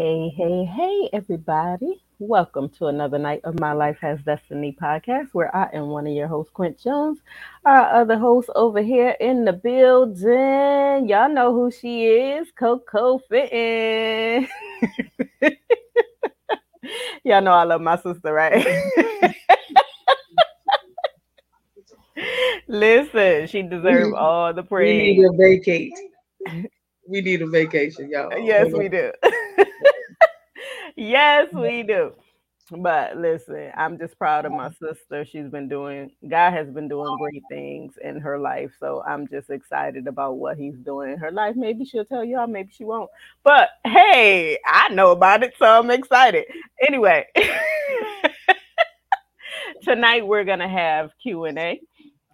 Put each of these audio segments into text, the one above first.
Hey, hey, hey, everybody. Welcome to another night of My Life Has Destiny podcast, where I am one of your hosts, Quint Jones. Our other host over here in the building, y'all know who she is, Coco Fitton. y'all know I love my sister, right? Listen, she deserves all the praise. We need a vacate. We need a vacation, y'all. Yes, we do. yes, we do. But listen, I'm just proud of my sister. She's been doing, God has been doing great things in her life. So I'm just excited about what he's doing in her life. Maybe she'll tell y'all, maybe she won't. But hey, I know about it, so I'm excited. Anyway, tonight we're going to have Q&A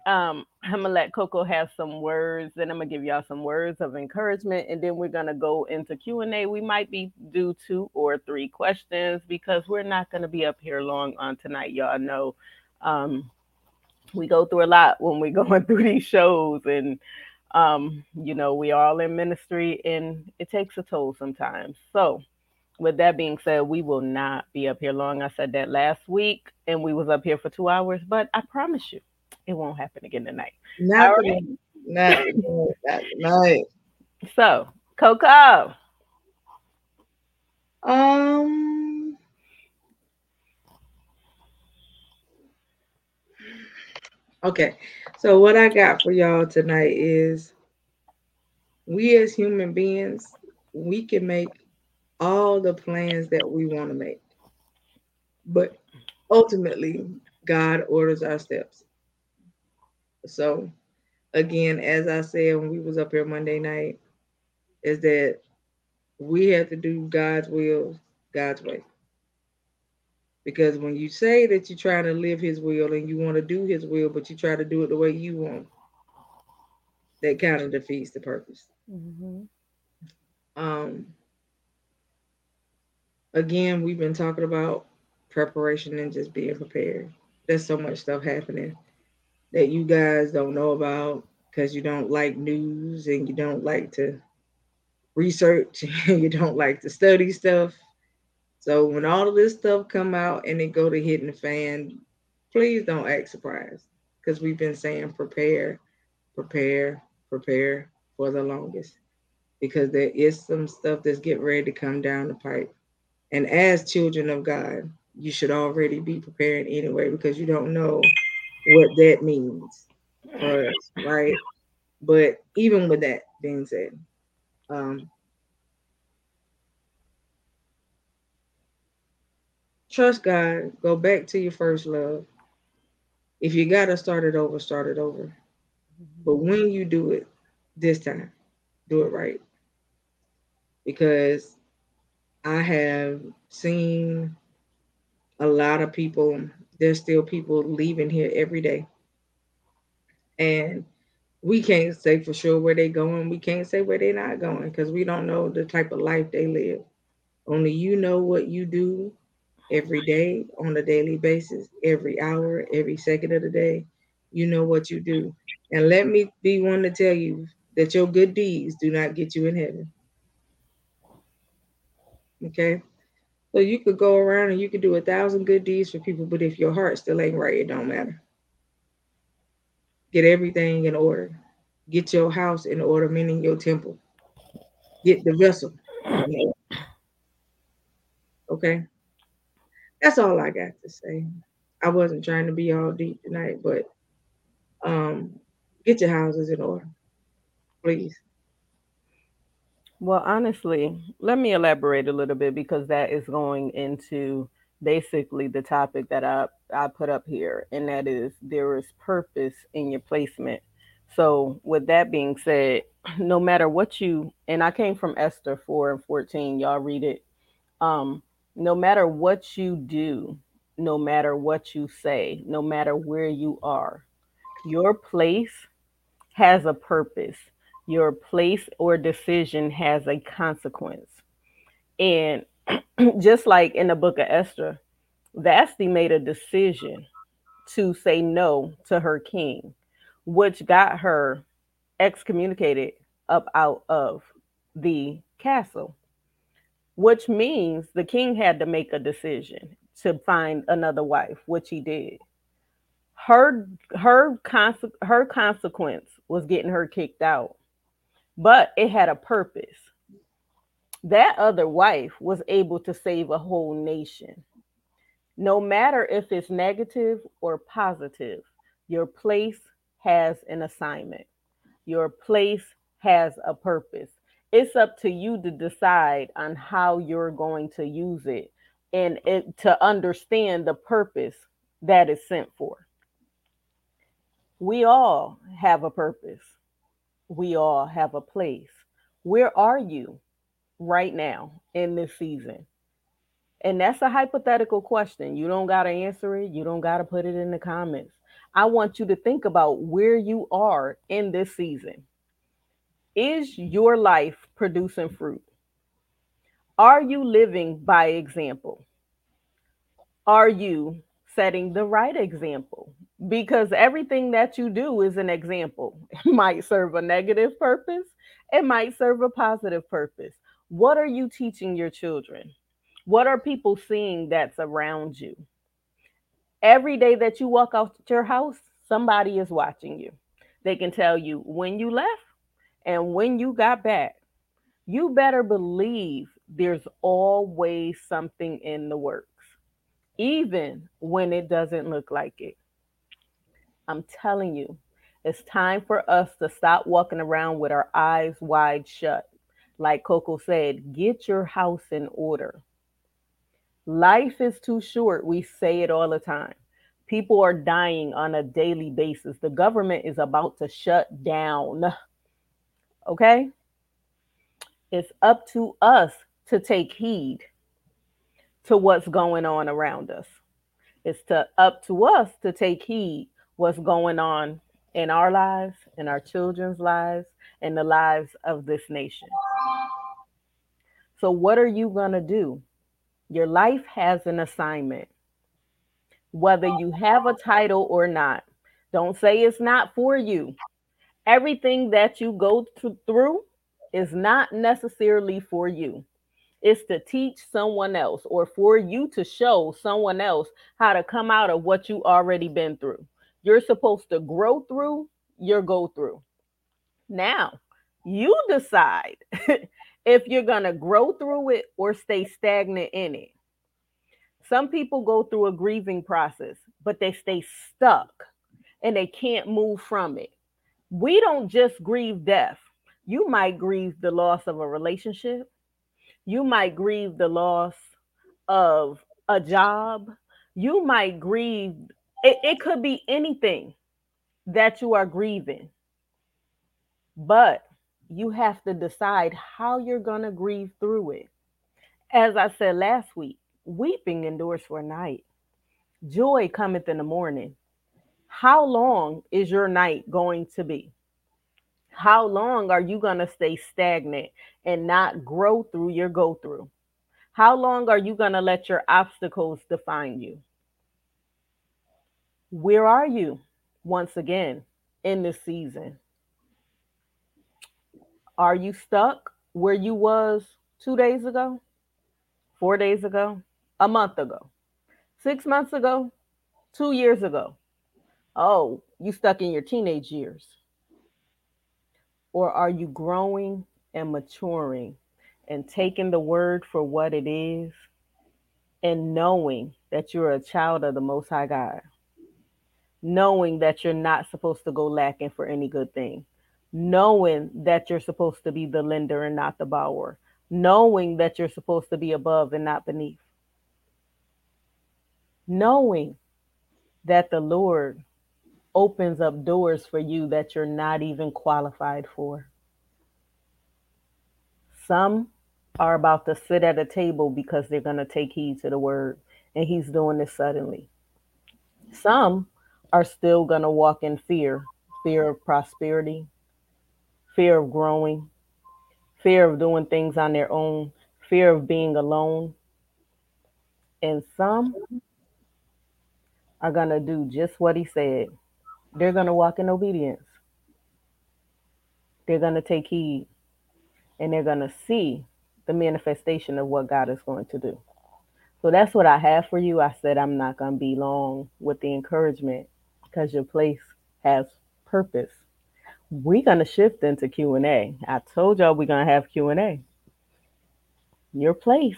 um, I'm gonna let Coco have some words, then I'm gonna give y'all some words of encouragement, and then we're gonna go into Q and A. We might be do two or three questions because we're not gonna be up here long on tonight. Y'all know um, we go through a lot when we're going through these shows, and um, you know we all in ministry, and it takes a toll sometimes. So. With that being said, we will not be up here long. I said that last week, and we was up here for two hours. But I promise you, it won't happen again tonight. Not, All not, not tonight. So, Coco, Um, okay. So what I got for y'all tonight is we as human beings, we can make all the plans that we want to make. But ultimately, God orders our steps. So again, as I said when we was up here Monday night, is that we have to do God's will, God's way. Because when you say that you're trying to live his will and you want to do his will, but you try to do it the way you want, that kind of defeats the purpose. mm-hmm. Um again, we've been talking about preparation and just being prepared. There's so much stuff happening that you guys don't know about because you don't like news and you don't like to research and you don't like to study stuff. So when all of this stuff come out and it go to hitting the fan, please don't act surprised because we've been saying prepare, prepare, prepare for the longest because there is some stuff that's getting ready to come down the pipe. And as children of God, you should already be preparing anyway because you don't know what that means for us, right? But even with that being said, um, trust God, go back to your first love. If you gotta start it over, start it over. But when you do it this time, do it right. Because I have seen a lot of people, there's still people leaving here every day. And we can't say for sure where they're going. We can't say where they're not going because we don't know the type of life they live. Only you know what you do every day on a daily basis, every hour, every second of the day. You know what you do. And let me be one to tell you that your good deeds do not get you in heaven. Okay? So you could go around and you could do a thousand good deeds for people, but if your heart still ain't right, it don't matter. Get everything in order. Get your house in order, meaning your temple. Get the vessel. Okay? That's all I got to say. I wasn't trying to be all deep tonight, but um get your houses in order. Please. Well, honestly, let me elaborate a little bit because that is going into basically the topic that I, I put up here, and that is there is purpose in your placement. So, with that being said, no matter what you, and I came from Esther 4 and 14, y'all read it. Um, no matter what you do, no matter what you say, no matter where you are, your place has a purpose. Your place or decision has a consequence. And just like in the book of Esther, Vashti made a decision to say no to her king, which got her excommunicated up out of the castle. which means the king had to make a decision to find another wife, which he did. Her her conse- her consequence was getting her kicked out, but it had a purpose. That other wife was able to save a whole nation. No matter if it's negative or positive, your place has an assignment. Your place has a purpose. It's up to you to decide on how you're going to use it and it, to understand the purpose that is sent for. We all have a purpose. We all have a place. Where are you right now in this season? And that's a hypothetical question. You don't got to answer it. You don't got to put it in the comments. I want you to think about where you are in this season. Is your life producing fruit? Are you living by example? Are you setting the right example? Because everything that you do is an example. It might serve a negative purpose, it might serve a positive purpose. What are you teaching your children? What are people seeing that's around you? Every day that you walk out your house, somebody is watching you. They can tell you when you left and when you got back. You better believe there's always something in the works, even when it doesn't look like it. I'm telling you, it's time for us to stop walking around with our eyes wide shut. Like Coco said, get your house in order. Life is too short. We say it all the time. People are dying on a daily basis. The government is about to shut down. Okay? It's up to us to take heed to what's going on around us. It's to up to us to take heed what's going on in our lives, in our children's lives, in the lives of this nation. So what are you going to do? Your life has an assignment. Whether you have a title or not. Don't say it's not for you. Everything that you go through is not necessarily for you. It's to teach someone else or for you to show someone else how to come out of what you already been through. You're supposed to grow through your go through. Now, you decide if you're going to grow through it or stay stagnant in it. Some people go through a grieving process, but they stay stuck and they can't move from it. We don't just grieve death. You might grieve the loss of a relationship. You might grieve the loss of a job. You might grieve, it, it could be anything that you are grieving. But you have to decide how you're going to grieve through it. As I said last week, weeping endures for a night, joy cometh in the morning. How long is your night going to be? How long are you going to stay stagnant and not grow through your go through? How long are you going to let your obstacles define you? Where are you once again in this season? Are you stuck where you was 2 days ago? 4 days ago? A month ago? 6 months ago? 2 years ago? Oh, you stuck in your teenage years. Or are you growing and maturing and taking the word for what it is and knowing that you're a child of the Most High God? Knowing that you're not supposed to go lacking for any good thing knowing that you're supposed to be the lender and not the borrower, knowing that you're supposed to be above and not beneath, knowing that the Lord opens up doors for you that you're not even qualified for. Some are about to sit at a table because they're going to take heed to the word, and He's doing this suddenly. Some are still going to walk in fear fear of prosperity, fear of growing, fear of doing things on their own, fear of being alone. And some are going to do just what he said. They're going to walk in obedience. They're going to take heed and they're going to see the manifestation of what God is going to do. So that's what I have for you. I said I'm not going to be long with the encouragement because your place has purpose. We're going to shift into Q&A. I told y'all we're going to have Q&A. Your place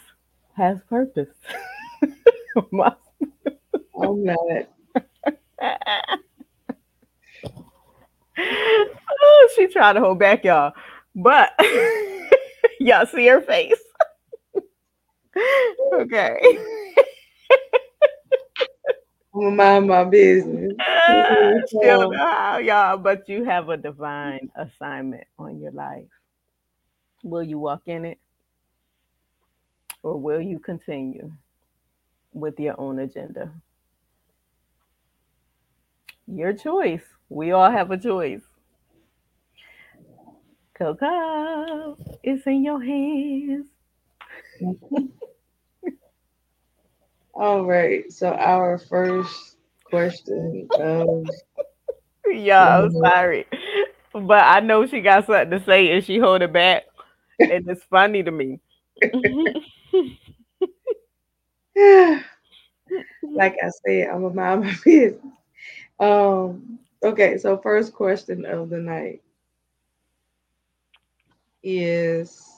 has purpose. I'm not. Oh, oh, she tried to hold back y'all. But y'all see her face. okay. My business. Uh, don't how, y'all, but you have a divine assignment on your life. Will you walk in it? Or will you continue with your own agenda? Your choice. We all have a choice. Coco, it's in your hands. All right. So our first question of yeah, I'm sorry. But I know she got something to say and she hold it back. And it's funny to me. like I said, I'm a mind my business. Um, okay, so first question of the night is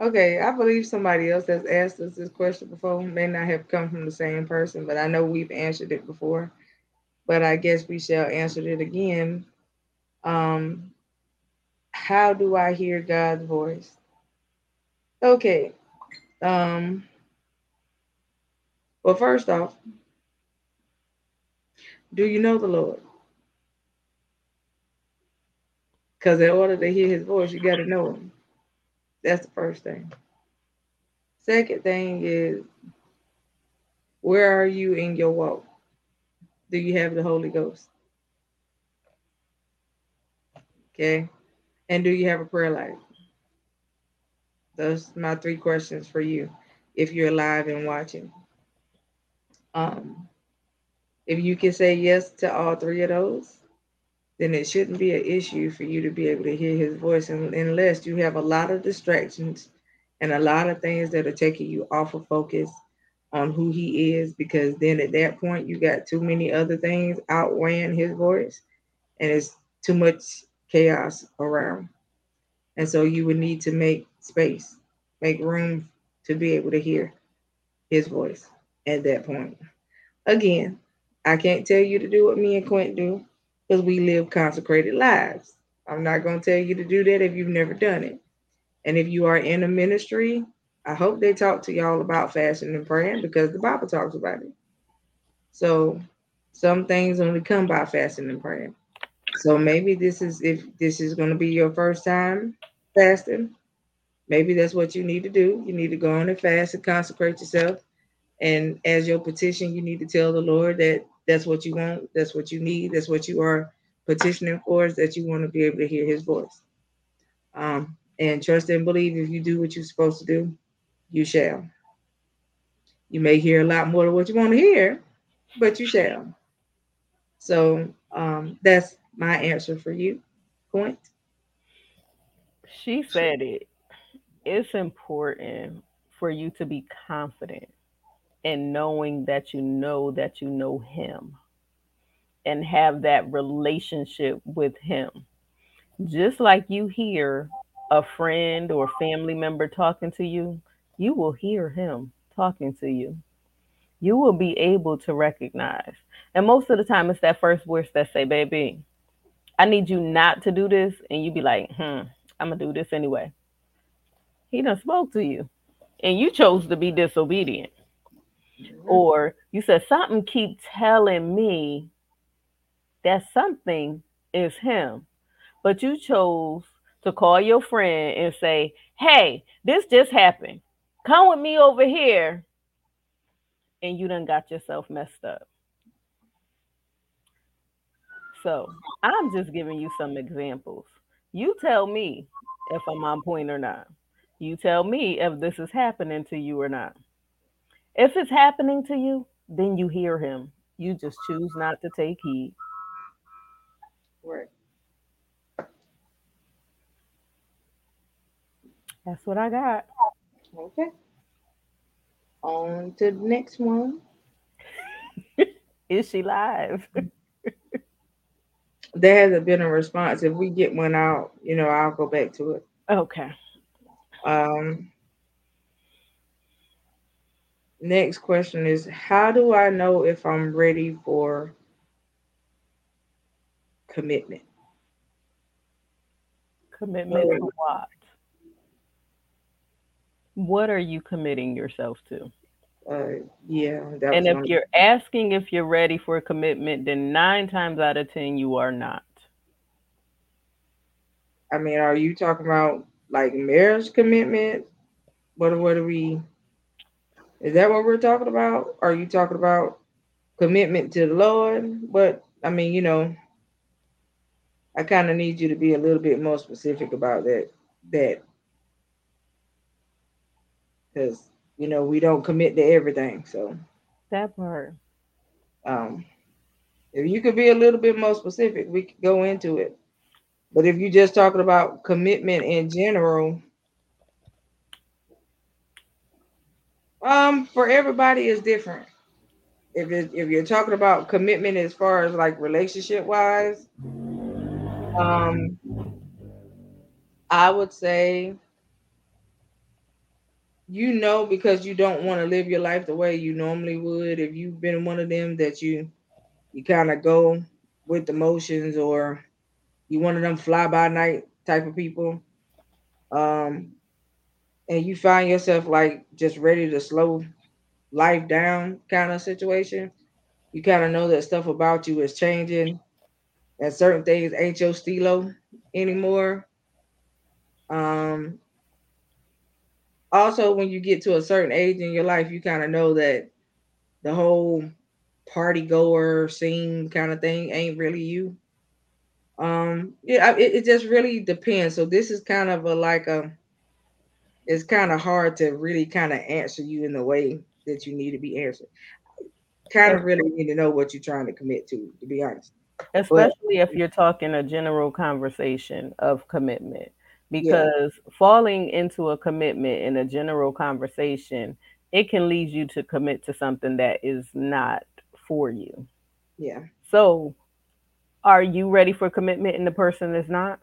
okay. I believe somebody else has asked us this question before. May not have come from the same person, but I know we've answered it before. But I guess we shall answer it again. Um, how do I hear God's voice? Okay. Um, well, first off, do you know the Lord? Because in order to hear his voice, you got to know him. That's the first thing. Second thing is, where are you in your walk? Do you have the Holy Ghost? Okay. And do you have a prayer life? Those are my three questions for you if you're alive and watching. Um, if you can say yes to all three of those, then it shouldn't be an issue for you to be able to hear his voice unless you have a lot of distractions and a lot of things that are taking you off of focus on who he is because then at that point you got too many other things outweighing his voice and it's too much chaos around. And so you would need to make space make room to be able to hear his voice at that point. Again i can't tell you to do what me and quint do because we live consecrated lives. I'm not going to tell you to do that if you've never done it. And if you are in a ministry, I hope they talk to y'all about fasting and praying because the Bible talks about it. So some things only come by fasting and praying. So maybe this is if this is going to be your first time fasting, maybe that's what you need to do. You need to go on and fast and consecrate yourself. And as your petition, you need to tell the Lord that that's what you want, that's what you need, that's what you are petitioning for, is that you want to be able to hear his voice. Um, and trust and believe if you do what you're supposed to do, you shall. You may hear a lot more of what you want to hear, but you shall. So um, that's my answer for you. Point. She said it. It's important for you to be confident and knowing that you know that you know him and have that relationship with him. Just like you hear a friend or family member talking to you, you will hear him talking to you. You will be able to recognize. And most of the time, it's that first voice that say, "Baby, I need you not to do this," and you be like, "Hmm, I'm gonna do this anyway." He done spoke to you, and you chose to be disobedient. Mm-hmm. Or you said something keep telling me that something is him. But you chose to call your friend and say, Hey, this just happened. Come with me over here. And you done got yourself messed up. So I'm just giving you some examples. You tell me if I'm on point or not. You tell me if this is happening to you or not. If it's happening to you, then you hear him. You just choose not to take heed. Right. That's what I got. Okay. On to the next one. Is she live? There hasn't been a response. If we get one out, you know, I'll go back to it. Okay. Um, next question is How do I know if I'm ready for commitment? Commitment to what? What are you committing yourself to? Uh, yeah, And if you're asking if you're ready for a commitment, then nine times out of 10, you are not. I mean, are you talking about like marriage commitment? What what are we? Is that what we're talking about? Are you talking about commitment to the Lord? But I mean, you know, I kind of need you to be a little bit more specific about that. That because you know we don't commit to everything. So That part. um, if you could be a little bit more specific, we could go into it. But if you're just talking about commitment in general, um, for everybody is different. If it, if you're talking about commitment as far as like relationship wise, um, I would say you know because you don't want to live your life the way you normally would. If you've been one of them that you you kind of go with the motions, or you one of them fly by night type of people, um, and you find yourself like just ready to slow life down kind of situation, you kind of know that stuff about you is changing and certain things ain't your stilo anymore. Um, also, when you get to a certain age in your life, you kind of know that the whole party goer scene kind of thing ain't really you. Um, yeah, it, it just really depends. So this is kind of a like a, it's kind of hard to really kind of answer you in the way that you need to be answered. Kind of really need to know what you're trying to commit to, to be honest. But Especially if you're talking a general conversation of commitment. yeah, Because falling into a commitment in a general conversation, it can lead you to commit to something that is not for you. yeah. So, are you ready for commitment and the person is not?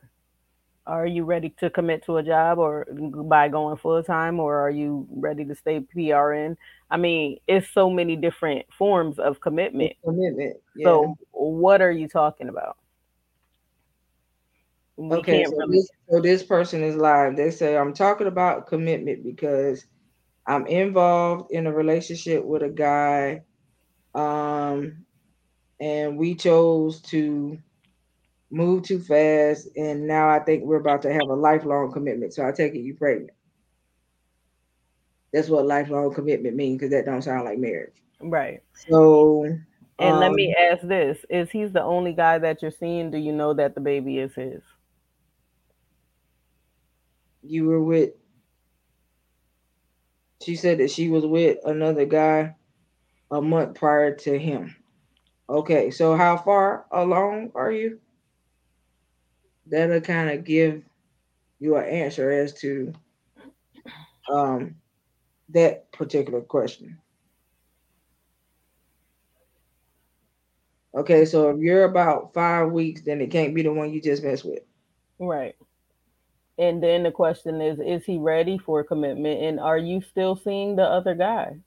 Are you ready to commit to a job or by going full time or are you ready to stay PRN? I mean, it's so many different forms of commitment. commitment. Yeah. So, what are you talking about? We Okay, so really this so this person is lying. They say I'm talking about commitment because I'm involved in a relationship with a guy, um, and we chose to move too fast, and now I think we're about to have a lifelong commitment. So I take it you pregnant. That's what lifelong commitment means because that don't sound like marriage. right. So And let me um, ask this: Is he's the only guy that you're seeing? Do you know that the baby is his? you were with. She said that she was with another guy a month prior to him. Okay, so how far along are you? That'll kind of give you an answer as to um, that particular question. Okay, so if you're about five weeks, then it can't be the one you just messed with. Right. And then the question is: Is he ready for commitment? And are you still seeing the other guy?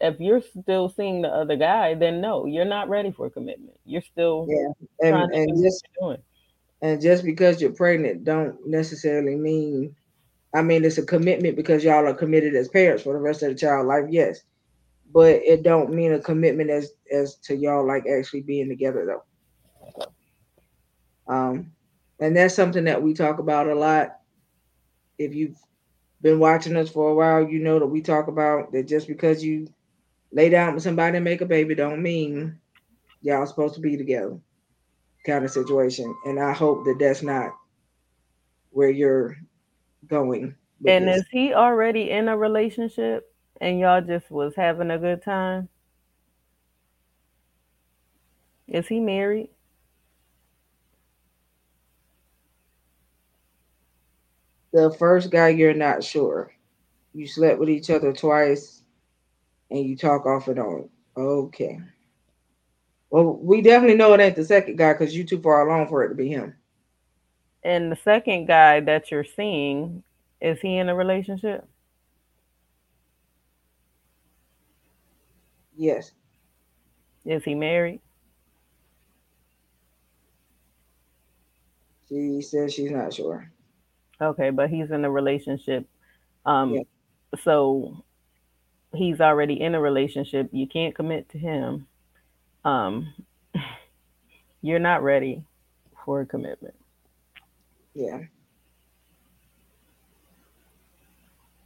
If you're still seeing the other guy, then no, you're not ready for commitment. You're still Yeah, and and just doing. And just because you're pregnant, don't necessarily mean. I mean, it's a commitment because y'all are committed as parents for the rest of the child life. Yes, but it don't mean a commitment as as to y'all like actually being together though. Um, and that's something that we talk about a lot. If you've been watching us for a while, you know that we talk about that just because you lay down with somebody and make a baby don't mean y'all supposed to be together kind of situation. And I hope that that's not where you're going And this. is he already in a relationship and y'all just was having a good time? Is he married? The first guy, you're not sure. You slept with each other twice, and you talk off and on. Okay. Well, we definitely know it ain't the second guy because you too far along for it to be him. And the second guy that you're seeing, is he in a relationship? Yes. Is he married? She says she's not sure. Okay, but he's in a relationship. Um, yeah. so he's already in a relationship. You can't commit to him. Um, you're not ready for a commitment. Yeah.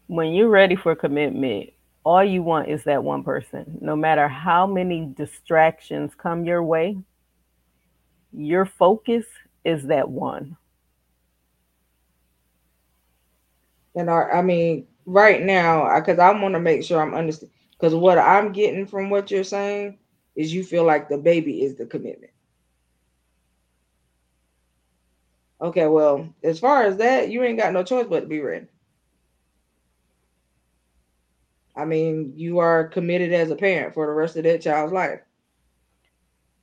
When you're ready for commitment, all you want is that one person. No matter how many distractions come your way, your focus is that one. And I, I mean, right now, because I, I want to make sure I'm understanding. Because what I'm getting from what you're saying is you feel like the baby is the commitment. Okay, well, as far as that, you ain't got no choice but to be ready. I mean, you are committed as a parent for the rest of that child's life.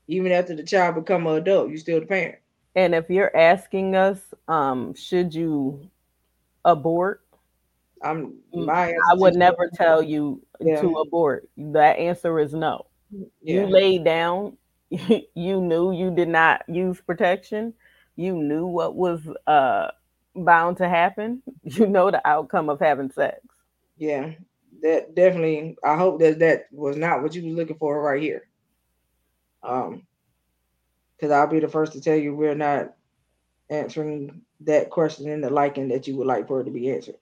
Even after the child become an adult, you still the parent. And if you're asking us, um, should you abort? I'm mm, my I would never tell you yeah. to abort. That answer is no. Yeah. You laid down, you knew you did not use protection, you knew what was uh bound to happen, you know the outcome of having sex. Yeah, that definitely I hope that that was not what you were looking for right here. Um because I'll be the first to tell you we're not answering that question in the liking that you would like for it to be answered.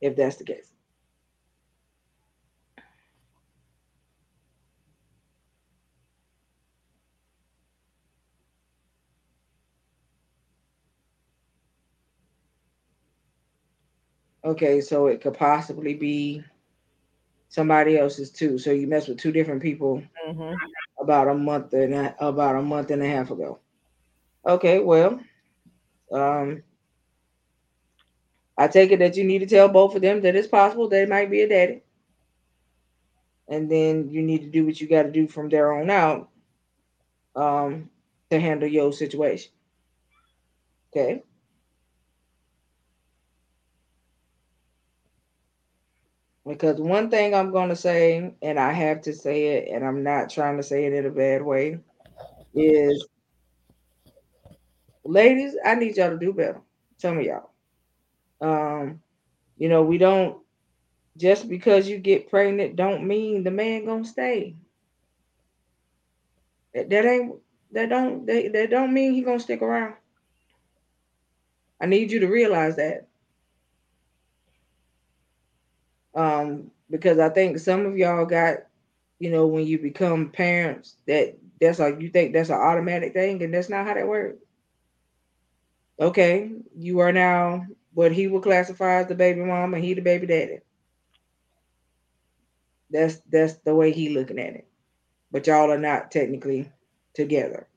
If that's the case. Okay, so it could possibly be somebody else's too. So you mess with two different people mm-hmm. about a month and a, about a month and a half ago. Okay, well, um, I take it that you need to tell both of them that it's possible they might be a daddy, and then you need to do what you got to do from there on out um, to handle your situation. Okay. Because one thing I'm going to say, and I have to say it, and I'm not trying to say it in a bad way, is ladies, I need y'all to do better. Tell me y'all. Um, you know, we don't just because you get pregnant don't mean the man gonna stay. That, that ain't that don't that, that don't mean he gonna stick around. I need you to realize that um, because I think some of y'all got, you know, when you become parents, that that's like you think that's an automatic thing, and that's not how that works. Okay, you are now what he would classify as the baby mom, and he the baby daddy. That's that's the way he looking at it, but y'all are not technically together.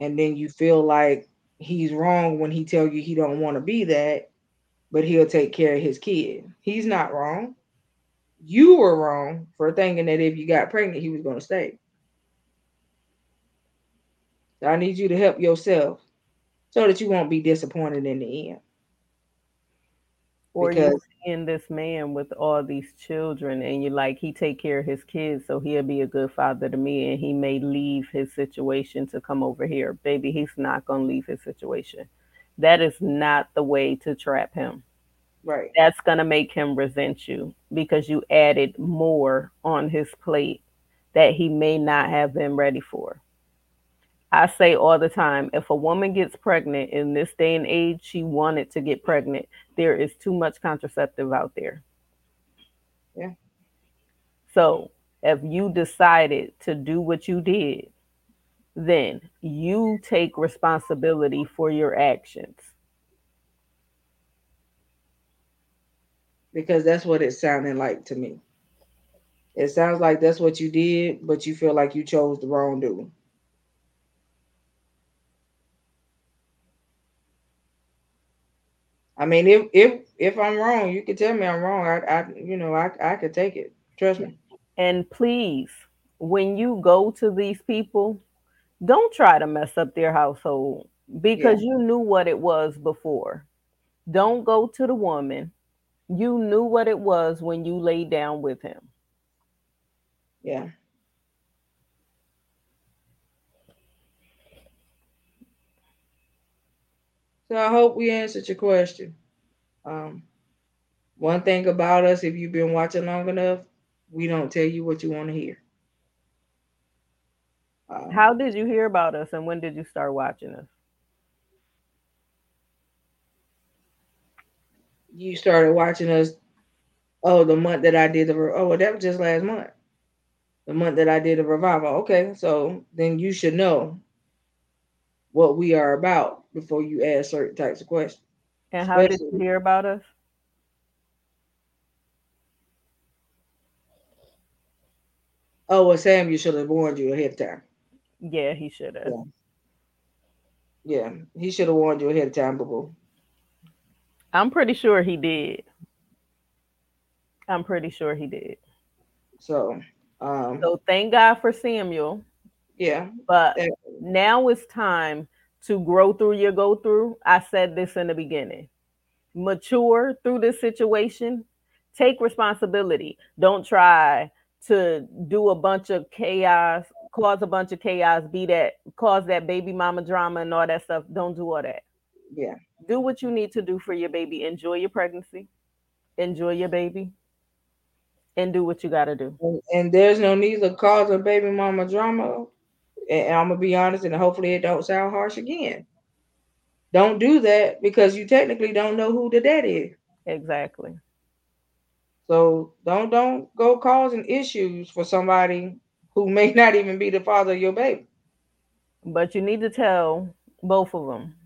And then you feel like he's wrong when he tell you he don't want to be that, but he'll take care of his kid. He's not wrong. You were wrong for thinking that if you got pregnant, he was going to stay. So I need you to help yourself so that you won't be disappointed in the end. Or because, seeing this man with all these children and you're like, he take care of his kids, so he'll be a good father to me and he may leave his situation to come over here. Baby, he's not going to leave his situation that is not the way to trap him. Right. That's going to make him resent you because you added more on his plate that he may not have been ready for. I say all the time if a woman gets pregnant in this day and age, she wanted to get pregnant. There is too much contraceptive out there. Yeah. So if you decided to do what you did, then you take responsibility for your actions. Because that's what it sounded like to me. It sounds like that's what you did, but you feel like you chose the wrong dude. I mean, if if if I'm wrong, you can tell me I'm wrong. I, I you know, I I could take it. Trust me. And please, when you go to these people, don't try to mess up their household because Yeah, you knew what it was before. Don't go to the woman. You knew what it was when you laid down with him. yeah. So I hope we answered your question. Um, one thing about us, if you've been watching long enough, we don't tell you what you want to hear. Um, How did you hear about us and when did you start watching us? you started watching us. Oh, the month that I did the oh, well, that was just last month. The month that I did the revival. Okay, so then you should know what we are about before you ask certain types of questions. And how did you hear about us? oh, well, Sam, you should have warned you ahead of time. Yeah, he should have. Yeah, yeah, he should have warned you ahead of time, before. I'm pretty sure he did. I'm pretty sure he did. So, um, So thank God for Samuel. yeah, But now it's time to grow through your go through. I said this in the beginning. Mature through this situation. Take responsibility. Don't try to do a bunch of chaos, cause a bunch of chaos, be that cause that baby mama drama and all that stuff. Don't do all that. yeah, Do what you need to do for your baby. Enjoy your pregnancy. Enjoy your baby. And do what you gotta do. and, and there's no need to cause a baby mama drama. And I'm gonna be honest, and hopefully it don't sound harsh again. Don't do that because you technically don't know who the dad is. Exactly. So don't don't go causing issues for somebody who may not even be the father of your baby. But you need to tell both of them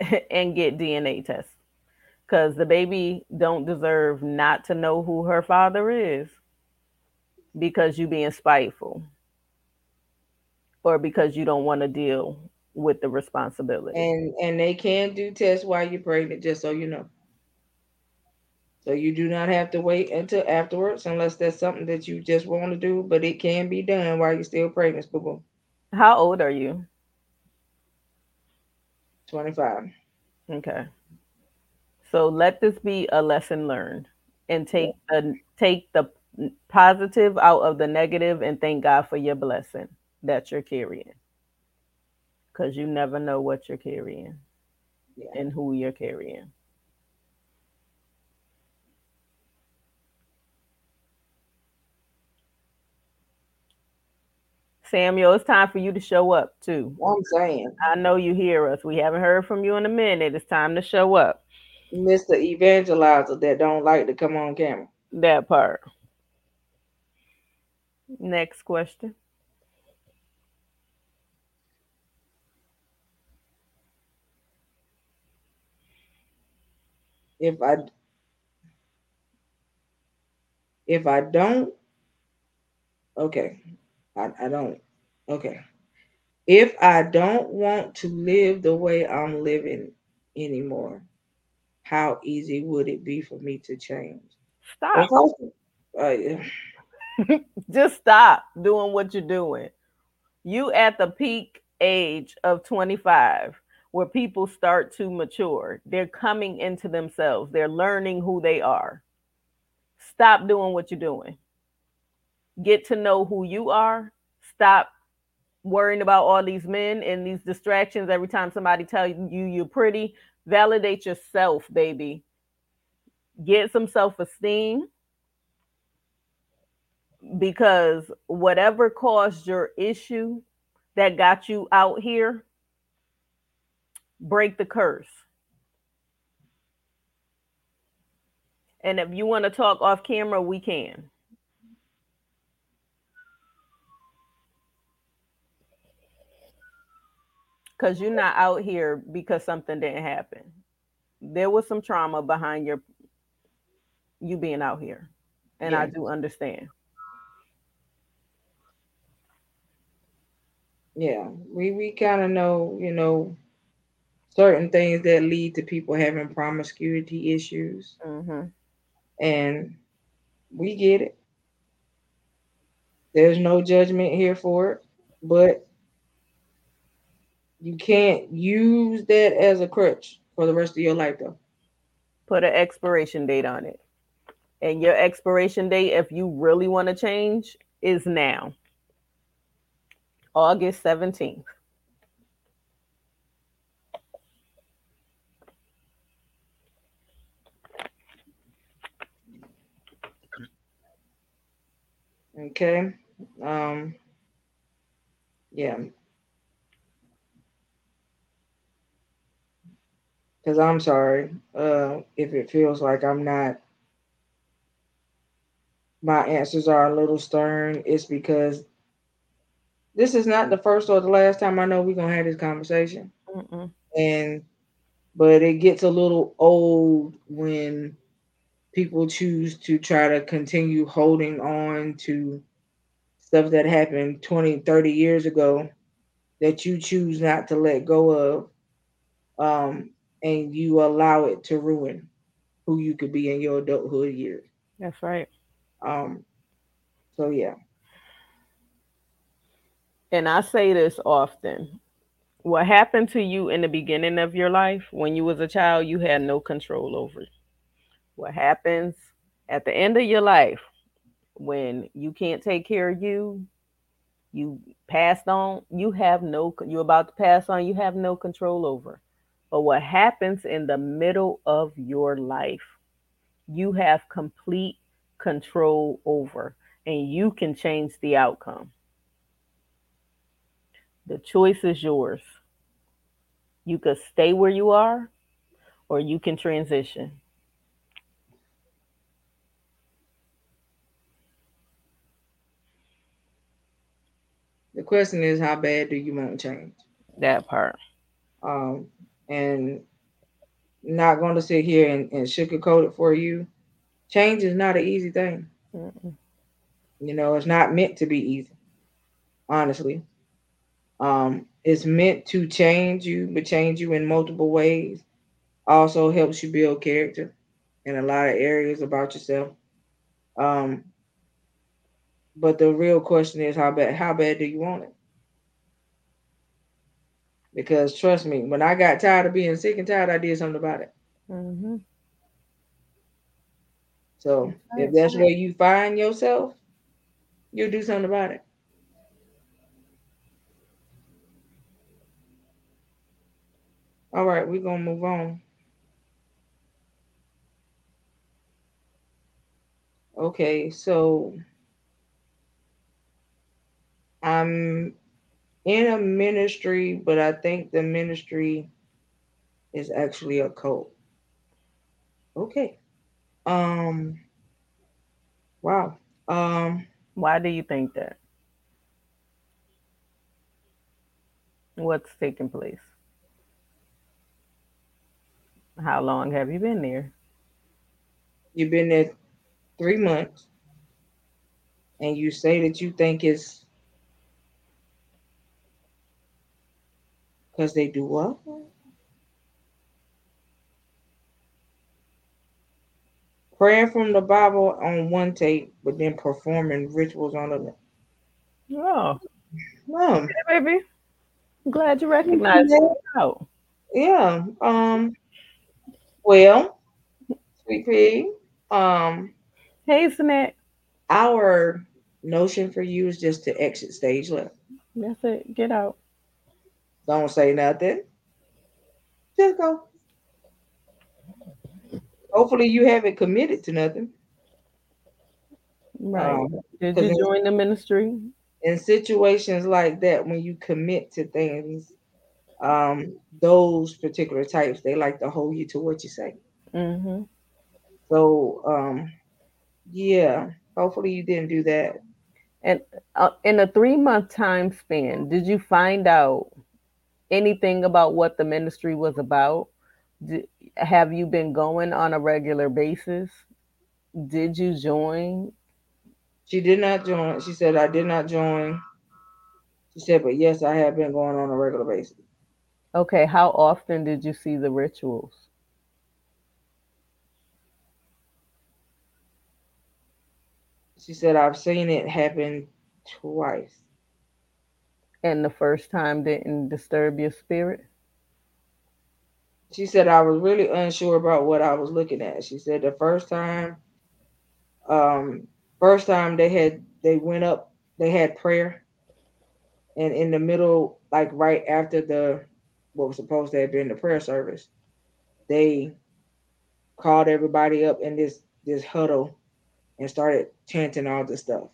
and get DNA tests because the baby don't deserve not to know who her father is because you being spiteful or because you don't want to deal with the responsibility. And and they can do tests while you're pregnant, just so you know. So you do not have to wait until afterwards unless that's something that you just want to do, but it can be done while you're still pregnant, boo boo. How old are you? 25. Okay. So let this be a lesson learned and take the take the positive out of the negative and thank God for your blessing that you're carrying. Cuz you never know what you're carrying Yeah. and who you're carrying. Samuel, it's time for you to show up too. I'm saying, I know you hear us. We haven't heard from you in a minute. It's time to show up. Mr. Evangelizer that don't like to come on camera. That part. Next question. If I if I don't, okay, I, I don't. Okay. If I don't want to live the way I'm living anymore, how easy would it be for me to change? Stop. Uh. Just stop doing what you're doing. You at the peak age of 25 where people start to mature. They're coming into themselves. They're learning who they are. Stop doing what you're doing. Get to know who you are. Stop worrying about all these men and these distractions every time somebody tell you you're pretty. Validate yourself, baby. Get some self-esteem because whatever caused your issue that got you out here, break the curse. And if you want to talk off camera, we can. Because you're not out here because something didn't happen. There was some trauma behind your you being out here. And I do understand. yeah, we we kind of know, you know, certain things that lead to people having promiscuity issues. Mm-hmm. And we get it. There's no judgment here for it, but you can't use that as a crutch for the rest of your life, though. Put an expiration date on it. And your expiration date, if you really want to change, is now. August 17th. Okay. Um yeah. Cuz I'm sorry uh if it feels like I'm not my answers are a little stern, it's because this is not the first or the last time I know we're gonna have this conversation. Mm-mm. And but it gets a little old when people choose to try to continue holding on to stuff that happened 20, 30 years ago that you choose not to let go of. Um, and you allow it to ruin who you could be in your adulthood years. That's right. Um, so yeah. And I say this often. What happened to you in the beginning of your life when you was a child, you had no control over. What happens at the end of your life when you can't take care of you, you passed on, you have no you're about to pass on, you have no control over. But what happens in the middle of your life, you have complete control over and you can change the outcome. The choice is yours. You could stay where you are or you can transition. The question is how bad do you want to change? That part. Um, and not going to sit here and, and sugarcoat it for you. Change is not an easy thing. Mm-mm. You know, it's not meant to be easy, honestly. Um, it's meant to change you, but change you in multiple ways. Also helps you build character in a lot of areas about yourself. Um, but the real question is how bad how bad do you want it? Because trust me, when I got tired of being sick and tired, I did something about it. Mm-hmm. So if that's where you find yourself, you'll do something about it. All right, we're gonna move on. Okay, so I'm in a ministry, but I think the ministry is actually a cult. Okay. Um wow. Um Why do you think that? What's taking place? How long have you been there? you've been there three months and you say that you think it's because they do what? Praying from the Bible on one tape, but then performing rituals on the Oh, Mom, yeah, baby. I'm glad you recognize Yeah. it. Yeah. Um well, sweet pea. Um hey, Snap. our notion for you is just to exit stage left. That's it. Get out. Don't say nothing. Just go. Hopefully you haven't committed to nothing. Right. Um, Did you join the ministry? in situations like that when you commit to things um those particular types they like to hold you to what you say Mm-hmm. so um yeah hopefully you didn't do that And uh, in a three month time span, did you find out anything about what the ministry was about? Did, have you been going on a regular basis? Did you join? she did not join she said i did not join she said but yes i have been going on a regular basis Okay, how often did you see the rituals? She said, I've seen it happen twice. And the first time didn't disturb your spirit? She said, I was really unsure about what I was looking at. She said, the first time, um, first time they had, they went up, they had prayer. And in the middle, like right after the, what was supposed to have been the prayer service, they called everybody up in this, this huddle and started chanting all this stuff.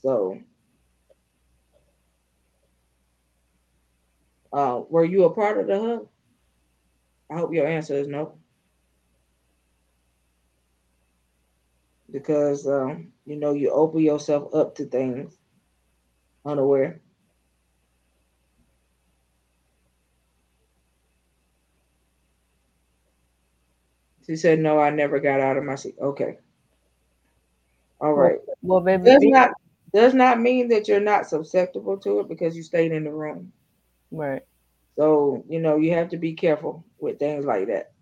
So, uh, were you a part of the hub? I hope your answer is no. Because um, you know you open yourself up to things unaware. She said, "No, I never got out of my seat." Okay. All right. Well, baby, does not does not mean that you're not susceptible to it because you stayed in the room. Right. So you know you have to be careful with things like that.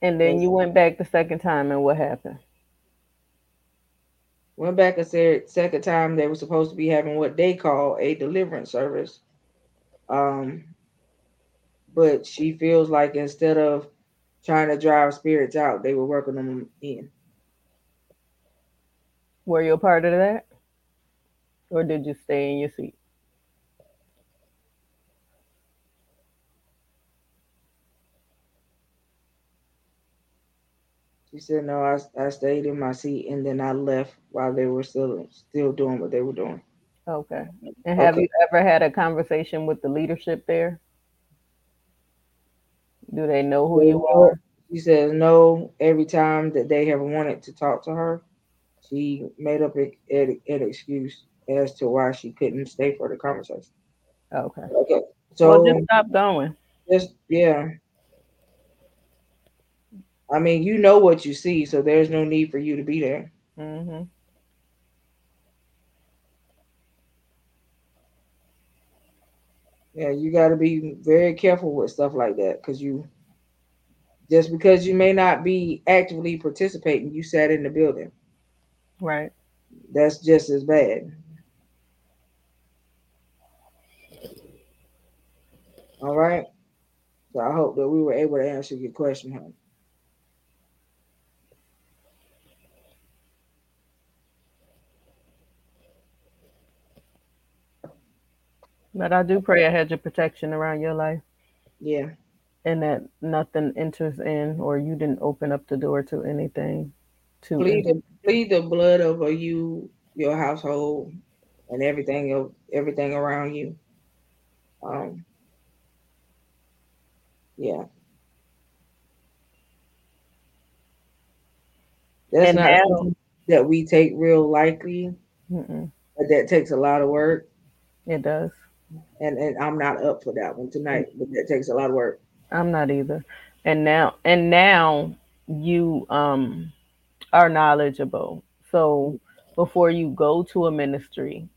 And then you went back the second time, and what happened? Went back a second time. They were supposed to be having what they call a deliverance service. Um, but she feels like instead of trying to drive spirits out, they were working them in. Were you a part of that? Or did you stay in your seat? She said, "No, I, I stayed in my seat and then I left while they were still still doing what they were doing." Okay. And have okay. you ever had a conversation with the leadership there? Do they know who you are? She says no. Every time that they have wanted to talk to her, she made up an, an excuse as to why she couldn't stay for the conversation. Okay. Okay. So well, just stop going. Just yeah. I mean, you know what you see, so there's no need for you to be there. Mm-hmm. Yeah, you got to be very careful with stuff like that because you just because you may not be actively participating, you sat in the building. Right. That's just as bad. All right. So I hope that we were able to answer your question, honey. But I do pray a hedge of protection around your life. Yeah. And that nothing enters in or you didn't open up the door to anything. To plead the, plead the blood over you, your household, and everything of everything around you. Um yeah. That's and not that we take real likely, but that takes a lot of work. It does and and I'm not up for that one tonight. But that takes a lot of work. I'm not either. And now and now you um are knowledgeable. So before you go to a ministry,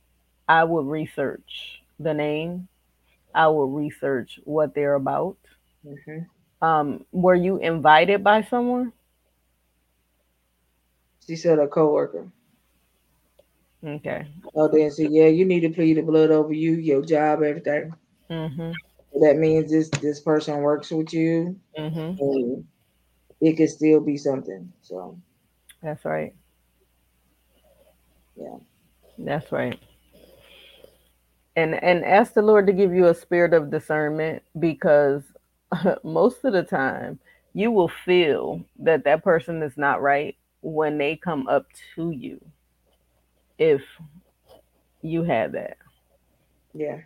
I would research the name. I will research what they're about. Mm-hmm. Um, were you invited by someone? She said a coworker. Okay. Oh, then say, yeah, you need to plead the blood over you, your job, everything. Mm-hmm. That means this this person works with you, mm-hmm. and it could still be something. So. That's right. Yeah. That's right. And and ask the Lord to give you a spirit of discernment because most of the time you will feel that that person is not right when they come up to you if you had that. Yeah.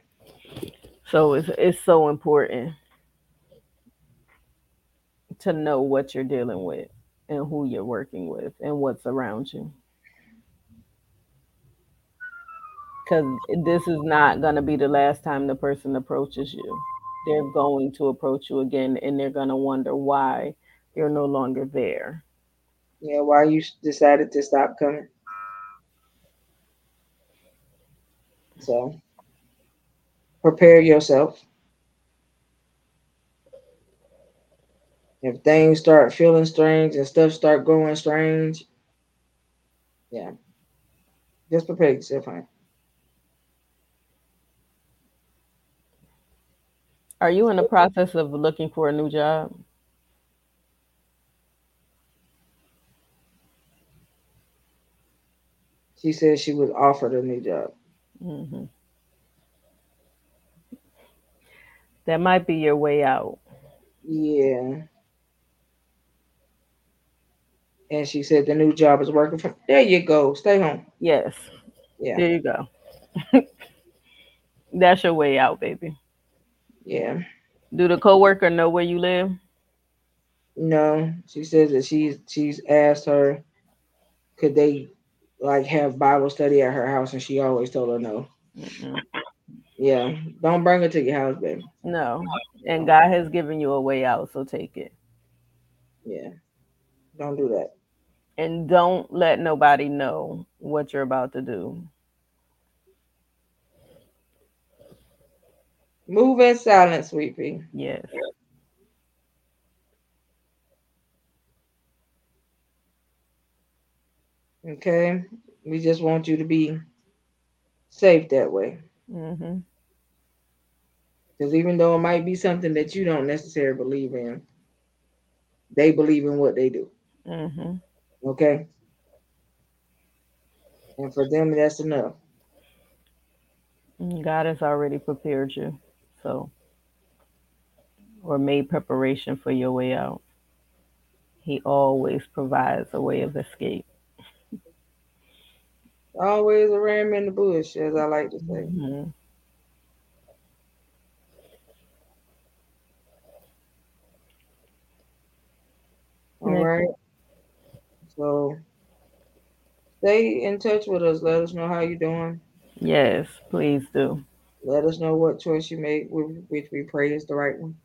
So it's it's so important to know what you're dealing with and who you're working with and what's around you. Because this is not going to be the last time the person approaches you. They're going to approach you again and they're going to wonder why you're no longer there. Yeah, why you decided to stop coming. So prepare yourself. If things start feeling strange and stuff start going strange, yeah, just prepare yourself, honey. Are you in the process of looking for a new job? She said she was offered a new job. Hmm That might be your way out. Yeah. And she said the new job is working from there you go. Stay home. Yes. Yeah. There you go. That's your way out, baby. Yeah. Do the coworker know where you live? No. She says that she's she's asked her could they like have Bible study at her house and she always told her no. Mm-mm. Yeah. Don't bring her to your house, baby. No. And God has given you a way out, so take it. Yeah. Don't do that. And don't let nobody know what you're about to do. Move in silence, sweet pea. Yes. Okay. We just want you to be safe that way. hmm Because even though it might be something that you don't necessarily believe in, they believe in what they do. hmm Okay. And for them, that's enough. God has already prepared you, so or made preparation for your way out. He always provides a way of escape. Always a ram in the bush, as I like to say. hmm All right. So stay in touch with us. Let us know how you're doing. Yes, please do. Let us know what choice you make, wh- which we pray is the right one.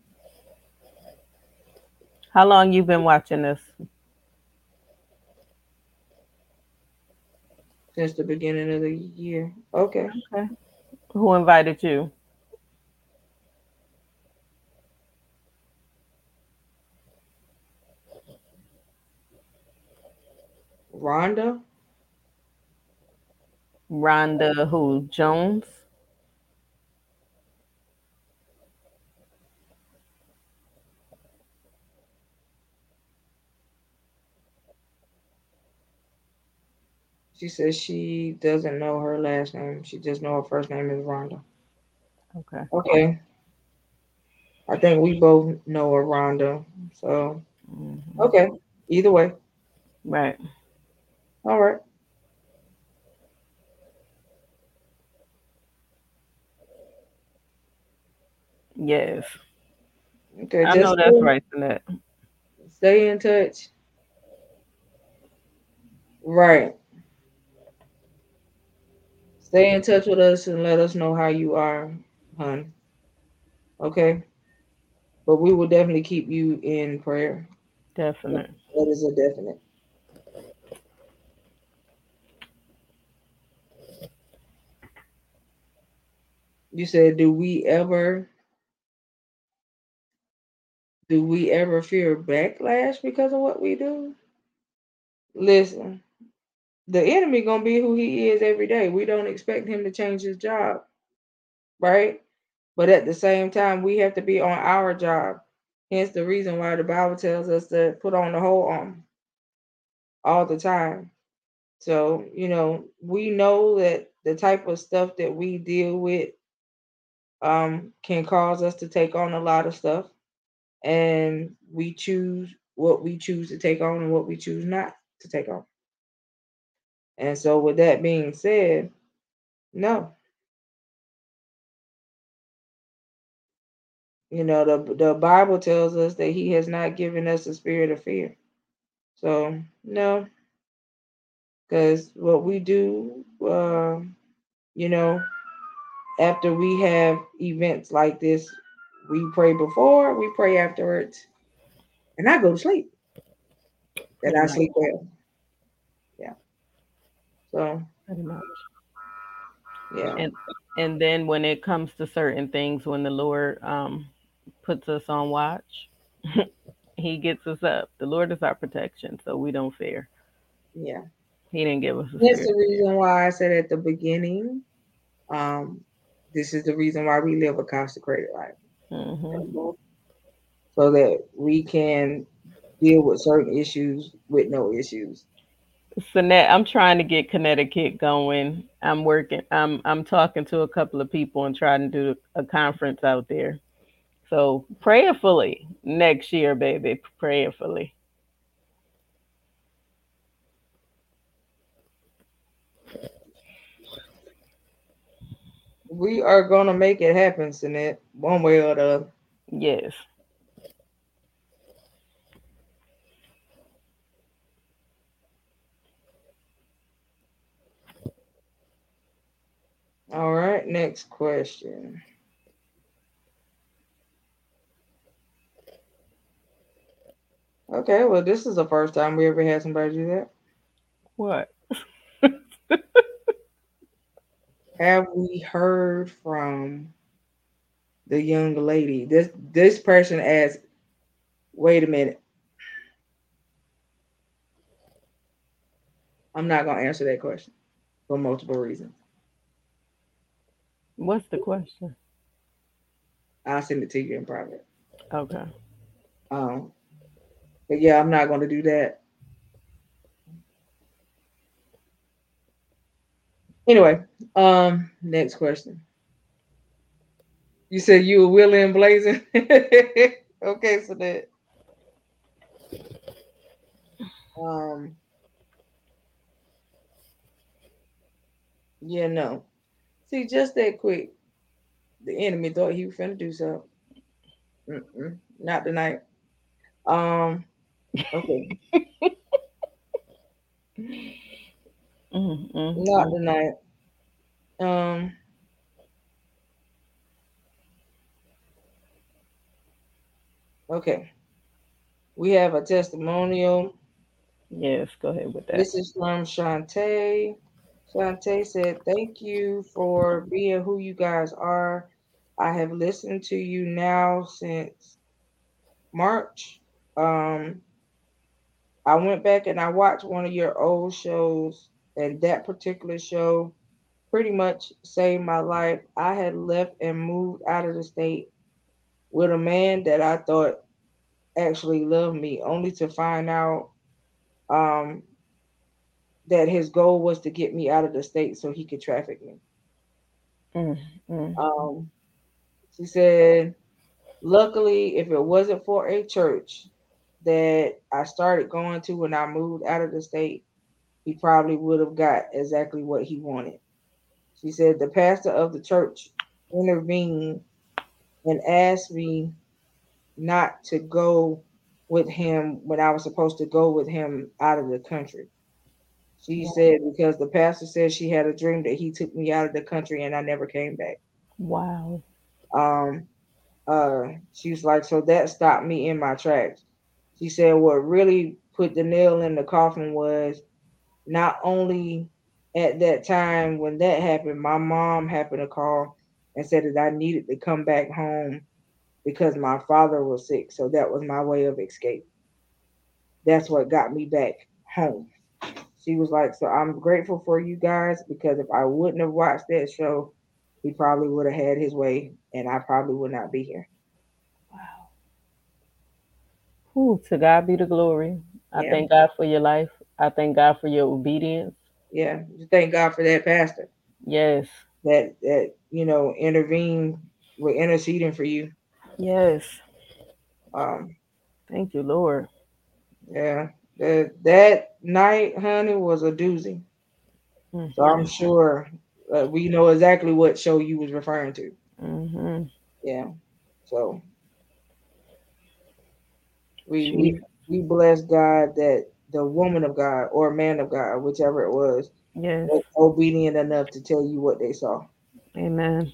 How long you been watching this? Since the beginning of the year. Okay. Okay. Who invited you? Rhonda. Rhonda who? Jones? She says she doesn't know her last name. She just know her first name is Rhonda. Okay. Okay. I think we both know a Rhonda. So Mhm. okay. Either way. Right. All right. Yes. Okay. I know that's stay- right, Annette. Stay in touch. Right. Stay in touch with us and let us know how you are, hon. Okay. But we will definitely keep you in prayer. Definite. That is a definite. You said, do we ever do we ever fear backlash because of what we do? Listen, the enemy gonna be who he is every day. We don't expect him to change his job, right? But at the same time, we have to be on our job. Hence the reason why the Bible tells us to put on the whole arm all the time. So, you know, we know that the type of stuff that we deal with um, can cause us to take on a lot of stuff. And we choose what we choose to take on and what we choose not to take on. And so, with that being said, no, you know, the, the Bible tells us that He has not given us a spirit of fear. So, no, because what we do, uh, you know, after we have events like this, we pray before, we pray afterwards, and I go to sleep. And I sleep well. Yeah. So, Pretty much. yeah. And And then when it comes to certain things, when the Lord um, puts us on watch, He gets us up. The Lord is our protection, so we don't fear. Yeah. He didn't give us a That's the reason why I said at the beginning, um, this is the reason why we live a consecrated life. Mm-hmm. So that we can deal with certain issues with no issues. Now I'm trying to get Connecticut going. I'm working. I'm I'm talking to a couple of people and trying to do a conference out there. So prayerfully next year, baby, prayerfully. We are gonna make it happen, Sinette, one way or the other. Yes. All right, next question. Okay, well, this is the first time we ever had somebody do that. What? Have we heard from the young lady? This this person asks, wait a minute. I'm not gonna answer that question for multiple reasons. What's the question? I'll send it to you in private. Okay. Um, but yeah, I'm not gonna do that. Anyway, um, next question. You said you were willing and blazing. okay, so that um yeah, no. See, just that quick, the enemy thought he was finna do something. Mm-mm, not tonight. Um, okay, Mm-hmm. not tonight. Um, okay. We have a testimonial. Yes, go ahead with that. This is from Shantae. Shantae said, Thank you for being who you guys are. I have listened to you now since March. Um, I went back and I watched one of your old shows, and that particular show pretty much saved my life. I had left and moved out of the state with a man that I thought actually loved me, only to find out um, that his goal was to get me out of the state so he could traffic me. Mm-hmm. Um, she said, luckily, if it wasn't for a church that I started going to when I moved out of the state, he probably would have got exactly what he wanted. She said the pastor of the church intervened and asked me not to go with him when I was supposed to go with him out of the country. She said because the pastor said she had a dream that he took me out of the country and I never came back. Wow. Um, uh, she was like, so that stopped me in my tracks. She said what really put the nail in the coffin was not only at that time when that happened, my mom happened to call and said that I needed to come back home because my father was sick. So that was my way of escape. That's what got me back home. She was like, So I'm grateful for you guys because if I wouldn't have watched that show, he probably would have had his way and I probably would not be here. Wow. Ooh, to God be the glory. I Yeah. thank God for your life. I thank God for your obedience. Yeah. Thank God for that pastor Yes. that that you know intervened with interceding for you. Yes. Um Thank you, Lord. yeah. That that night, honey, was a doozy. Mm-hmm. So I'm sure uh, we know exactly what show you was referring to. Mm-hmm. Yeah. So we we we bless God that the woman of God or man of God, whichever it was, Yes. was obedient enough to tell you what they saw. Amen.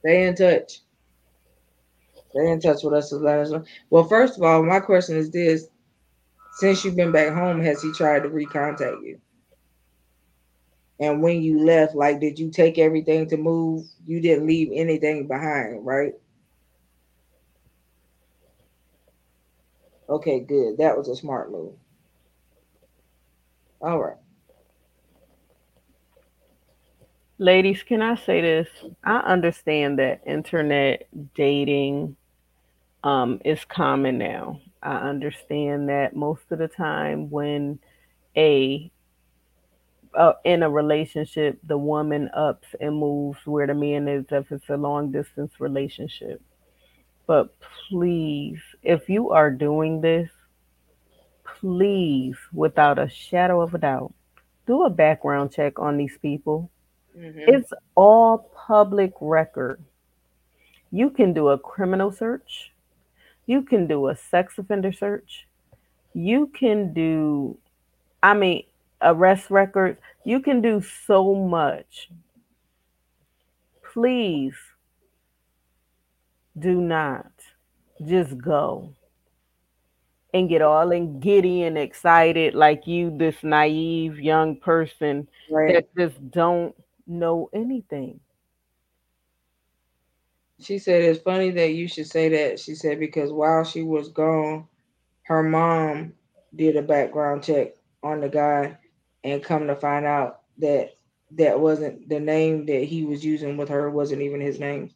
Stay in touch. Stay in touch with us. let us know. Well, first of all, my question is this: since you've been back home, has he tried to recontact you? And when you left, like, did you take everything to move? You didn't leave anything behind, right? Okay, good. That was a smart move. All right. Ladies, can I say this? I understand that internet dating um, is common now. I understand that most of the time when a uh, in a relationship, the woman ups and moves where the man is if it's a long distance relationship. But please, if you are doing this, please, without a shadow of a doubt, do a background check on these people. Mm-hmm. It's all public record. You can do a criminal search. You can do a sex offender search. You can do, I mean, arrest records. You can do so much. Please do not just go and get all and giddy and excited like you, this naive young person right. that just don't know anything. She said it's funny that you should say that. She said because while she was gone, her mom did a background check on the guy and come to find out that that wasn't the name that he was using with her wasn't even his name.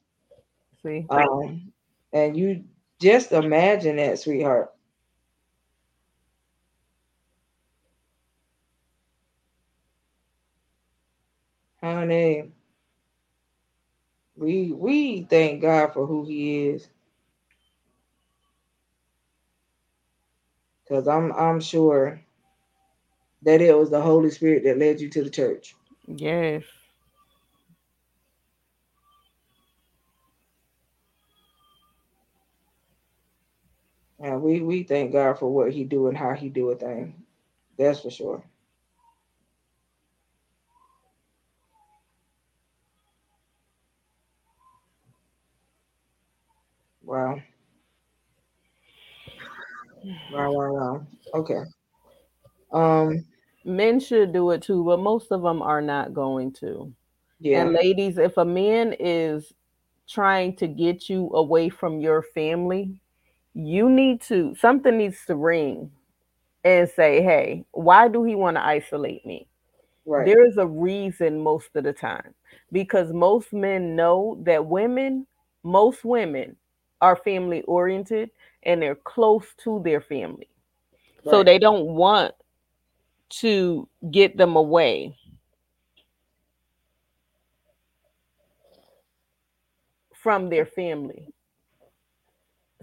See? Um and you just imagine that, sweetheart. Honey, we we thank God for who He is. Cause I'm I'm sure that it was the Holy Spirit that led you to the church. Yes. And we we thank God for what He do and how He do a thing. That's for sure. Wow. Wow, wow, wow. Okay. Um men should do it too, but most of them are not going to. Yeah. And ladies, if a man is trying to get you away from your family, you need to something needs to ring and say, "Hey, why do he want to isolate me?" Right. There is a reason most of the time because most men know that women, most women are family oriented and they're close to their family. Right. So they don't want to get them away. From their family.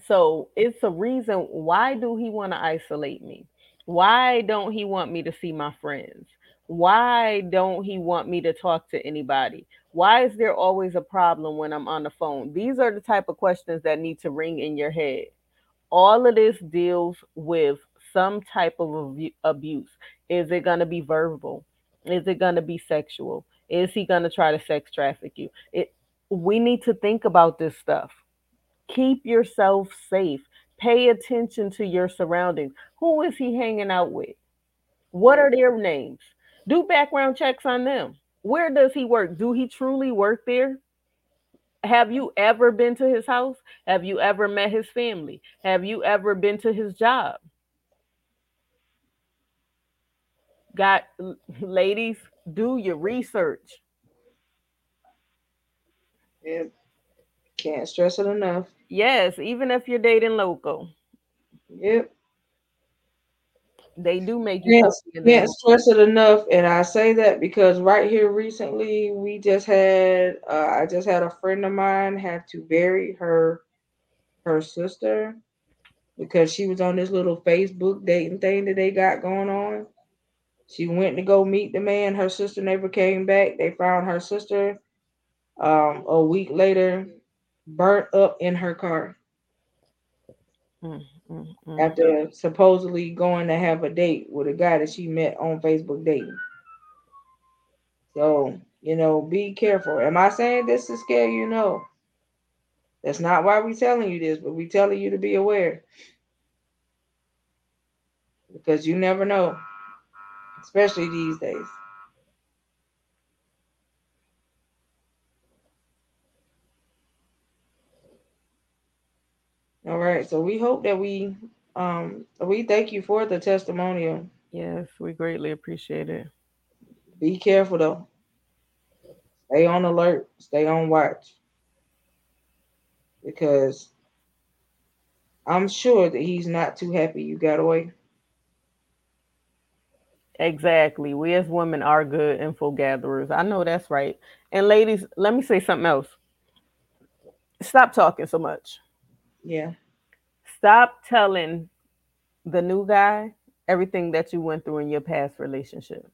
So it's a reason why do he want to isolate me? Why don't he want me to see my friends? Why don't he want me to talk to anybody? Why is there always a problem when I'm on the phone? These are the type of questions that need to ring in your head. All of this deals with some type of abuse. Is it going to be verbal? Is it going to be sexual? Is he going to try to sex traffic you? It we need to think about this stuff. Keep yourself safe. Pay attention to your surroundings. Who is he hanging out with? What are their names? Do background checks on them. Where does he work? Do he truly work there? Have you ever been to his house? Have you ever met his family? Have you ever been to his job? Got ladies, do your research. Yeah. Can't stress it enough. Yes, even if you're dating local. Yep. They do make you can't, can't stress it enough. And I say that because right here recently we just had uh, I just had a friend of mine have to bury her her sister because she was on this little Facebook dating thing that they got going on. She went to go meet the man. Her sister never came back. They found her sister um, a week later, burnt up in her car. Mm, mm, mm. After supposedly going to have a date with a guy that she met on Facebook dating. So, you know, be careful. Am I saying this to scare you? No. That's not why we're telling you this, but we're telling you to be aware. because you never know, especially these days. All right, so we hope that we um we thank you for the testimonial. Yes, we greatly appreciate it. Be careful though. Stay on alert. Stay on watch. Because I'm sure that he's not too happy you got away. Exactly. We as women are good info gatherers. I know that's right. And ladies, let me say something else. Stop talking so much. Yeah. Stop telling the new guy everything that you went through in your past relationship.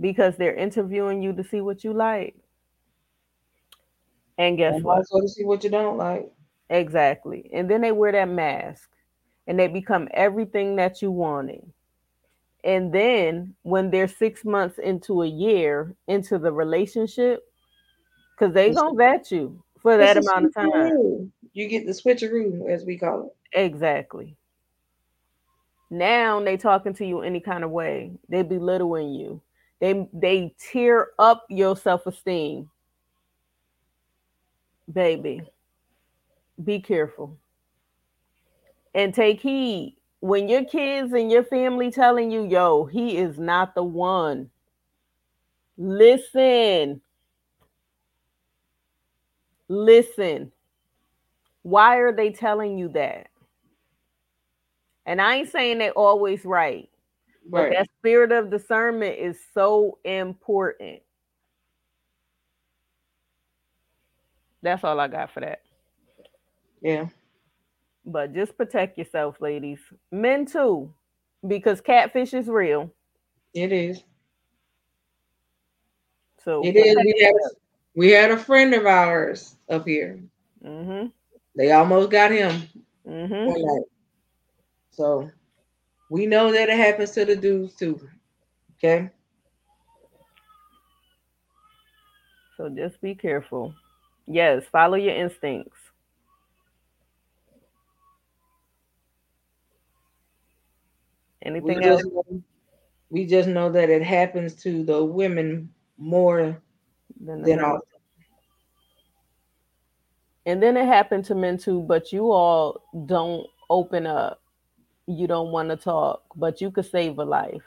Because they're interviewing you to see what you like. And guess And what? also to see what you don't like. Exactly. And then they wear that mask and they become everything that you wanted. And then when they're six months into a year into the relationship, because they gonna vet you for that amount of time. You get the switcheroo, as we call it. Exactly. Now they talking to you any kind of way. They belittling you. They they tear up your self-esteem. Baby, be careful. And take heed. When your kids and your family telling you, yo, he is not the one. Listen. Listen. Why are they telling you that? And I ain't saying they're always right, but Right. that spirit of discernment is so important. That's all I got for that. Yeah. But just protect yourself, ladies. Men too, because catfish is real. It is. So It is. We had yourself. we had a friend of ours up here. Mhm. They almost got him Mhm. So we know that it happens to the dudes too. Okay. So just be careful. Yes, follow your instincts. We Anything just else? know, we just know that it happens to the women more than men. all. And then it happened to men too, but you all don't open up. You don't want to talk, but you could save a life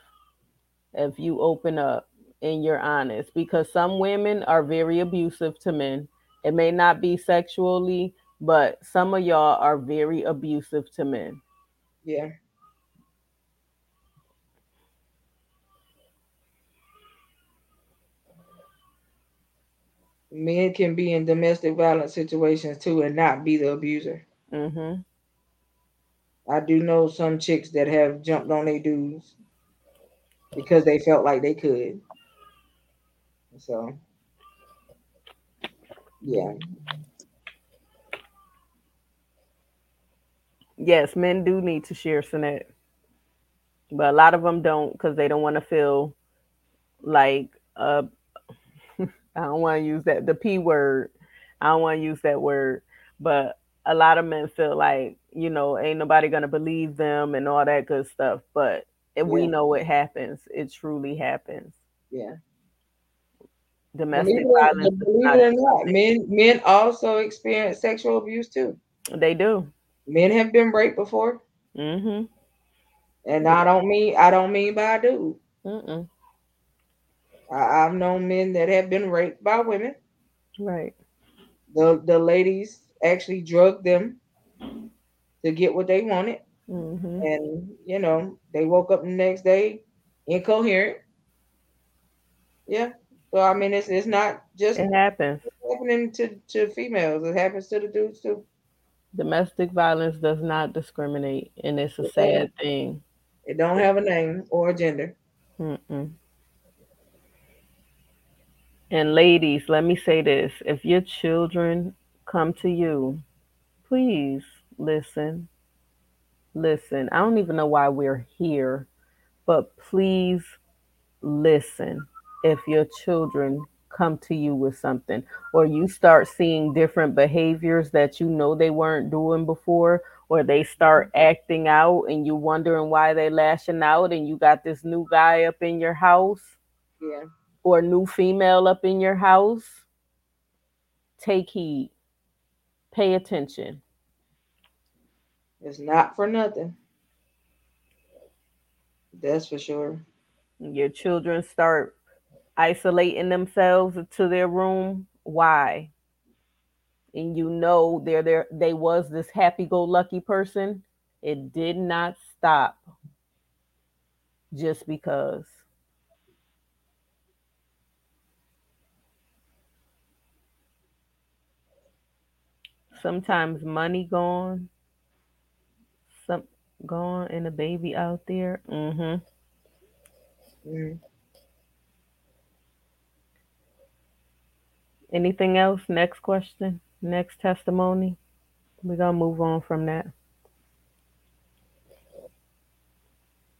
if you open up and you're honest because some women are very abusive to men. It may not be sexually, but some of y'all are very abusive to men. Yeah. Men can be in domestic violence situations too and not be the abuser. Mhm. I do know some chicks that have jumped on their dudes because they felt like they could. So yeah. Yes, men do need to share Sinet, but a lot of them don't because they don't want to feel like uh, I don't want to use that the p word. I don't want to use that word, but a lot of men feel like you know ain't nobody gonna believe them and all that good stuff. But if we know it happens. It truly happens. Yeah. Domestic it, violence believe it or not, men men also experience sexual abuse too. They do. Men have been raped before, Mm-hmm. and I don't mean I don't mean by a dude. Mm-mm. I, I've known men that have been raped by women. Right. The the ladies actually drugged them to get what they wanted, Mhm. and you know they woke up the next day incoherent. Yeah. So I mean, it's it's not just It happens. happening to to females; it happens to the dudes too. Domestic violence does not discriminate, and it's a It sad thing. it don't have a name or a gender. Mm-mm. And ladies, let me say this: if your children come to you, please listen. Listen. I don't even know why we're here, but please listen. If your children come to you with something, or you start seeing different behaviors that you know they weren't doing before, or they start acting out and you wondering why they lashing out and you got this new guy up in your house Yeah. Or new female up in your house take heed. Pay attention. It's not for nothing. That's for sure. your children start isolating themselves to their room. Why? And you know they're there they was this happy-go-lucky person. It did not stop just because sometimes money gone some gone and a baby out there mm-hmm Mm. anything else next question next testimony we're gonna move on from that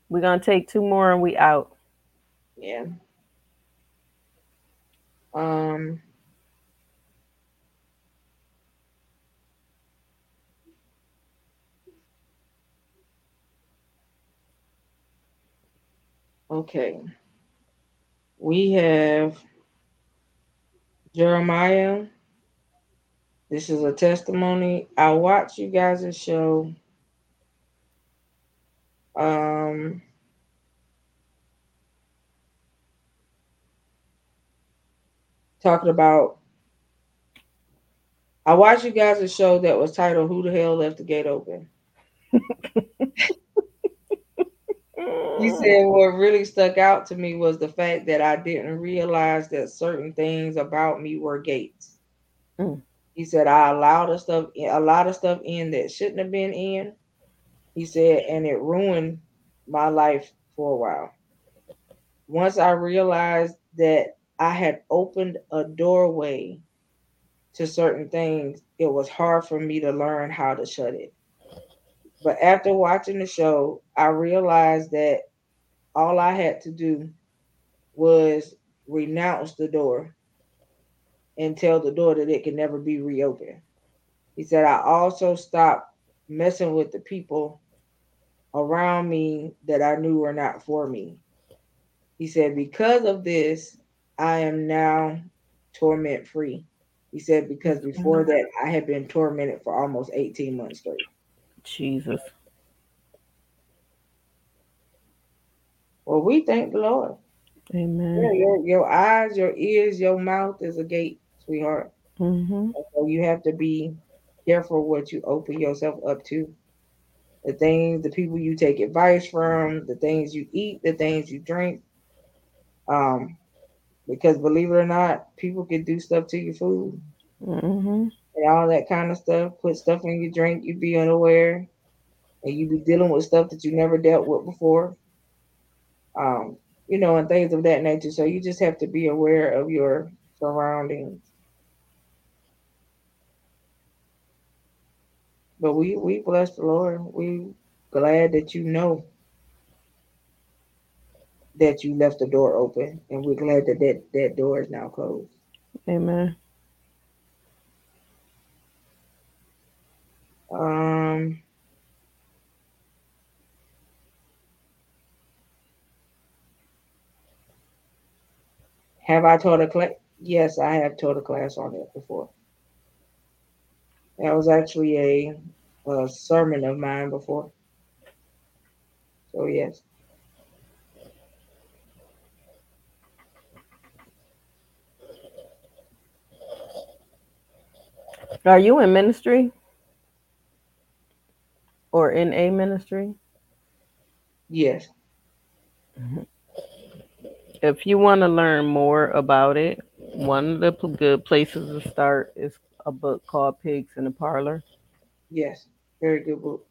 we're gonna take two more and we out Yeah. Um. Okay. We have Jeremiah. This is a testimony. I watched you guys' show. Um, talking about. I watched you guys' a show that was titled "Who the Hell Left the Gate Open." He said what really stuck out to me was the fact that I didn't realize that certain things about me were gates. Mm. He said I allowed a stuff a lot of stuff in that shouldn't have been in. He said, and it ruined my life for a while. Once I realized that I had opened a doorway to certain things, it was hard for me to learn how to shut it. But after watching the show, I realized that all I had to do was renounce the door and tell the door that it can never be reopened. He said, I also stopped messing with the people around me that I knew were not for me. He said, because of this, I am now torment free. He said, because before mm-hmm. that, I had been tormented for almost 18 months straight. jesus Well, we thank the Lord. amen Yeah, your, your eyes, your ears, your mouth is a gate, sweetheart. mm-hmm. So you have to be careful what you open yourself up to. The things, the people you take advice from, the things you eat, the things you drink. Um, because believe it or not, people can do stuff to your food Mm-hmm. and all that kind of stuff. Put stuff in your drink, you'd be unaware, and you'd be dealing with stuff that you never dealt with before. Um, you know, and things of that nature. So you just have to be aware of your surroundings. But we we bless the Lord. We glad that you know that you left the door open, and we're glad that that, that door is now closed. amen Um, have I taught a class? Yes, I have taught a class on it before. That was actually a, a sermon of mine before. So yes, Are you in ministry? Or in a ministry? yes, mm-hmm. If you want to learn more about it, one of the p- good places to start is a book called Pigs in the Parlor. yes. Very good book.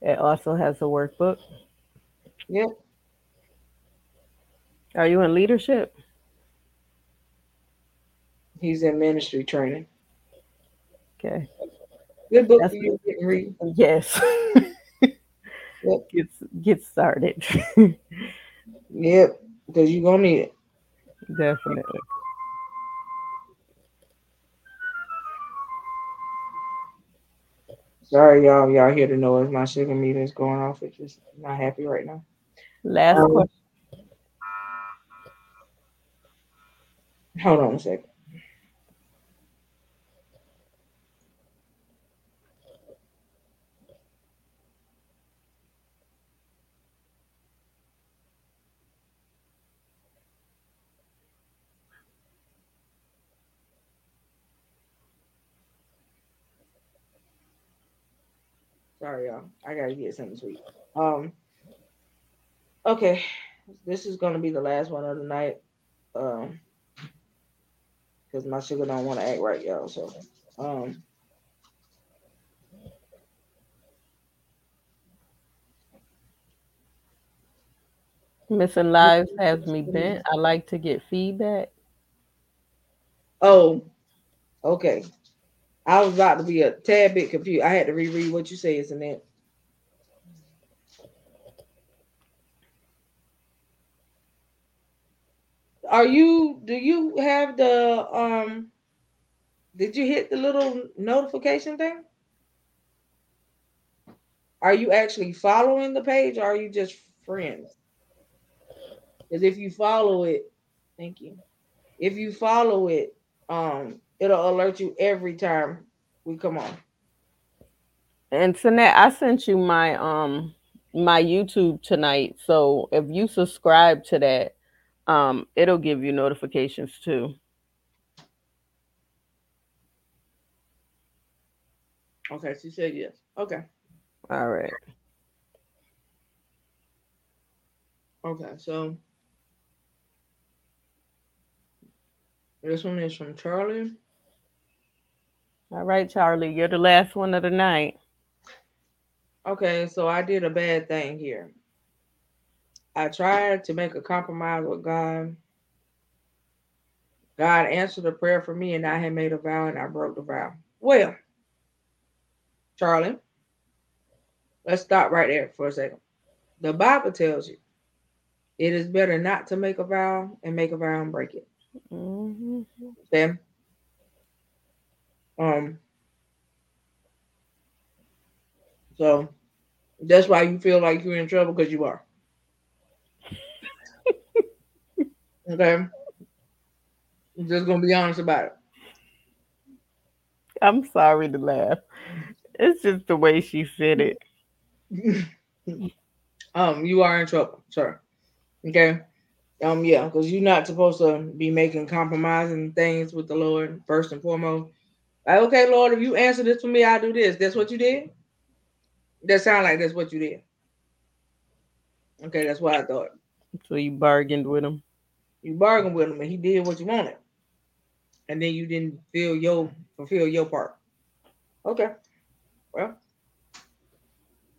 It also has a workbook. Yep. Are you in leadership? He's in ministry training. Okay. Good book That's for you to read. Yes. Yep. get get started. Yep, because you're gonna need it. Definitely. Sorry, y'all. Y'all hear the noise. My sugar meter is going off. It's just not happy right now. Last um, question. Hold on a second. Sorry, y'all. I gotta get something sweet. Um. Okay, this is gonna be the last one of the night. Um, because my sugar don't want to act right, y'all. So, um. Missing lives has me bent. I like to get feedback. Oh, okay. I was about to be a tad bit confused. I had to reread what you say, isn't it? Are you do you have the um did you hit the little notification thing? Are you actually following the page or are you just friends? Because if you follow it, thank you. If you follow it, um, it'll alert you every time we come on. And Sanette, I sent you my um my YouTube tonight. So if you subscribe to that, um, it'll give you notifications too. Okay, she said yes. Okay. All right. Okay, so this one is from Charlie. All right, Charlie, you're the last one of the night. Okay, so I did a bad thing here. I tried to make a compromise with God. God answered a prayer for me, and I had made a vow and I broke the vow. Well, Charlie, let's stop right there for a second. The Bible tells you it is better not to make a vow and make a vow and break it. Mm-hmm. Okay. Um, so that's why you feel like you're in trouble because you are. okay. I'm just gonna be honest about it. I'm sorry to laugh. It's just the way she said it. um, you are in trouble, sir. Okay. Um, yeah, because you're not supposed to be making compromising things with the Lord first and foremost. Like, okay, Lord, if you answer this for me, I'll do this. That's what you did. That sound like that's what you did. Okay, that's what I thought. So you bargained with him. You bargained with him, and he did what you wanted, and then you didn't feel your fulfill your part. Okay, well,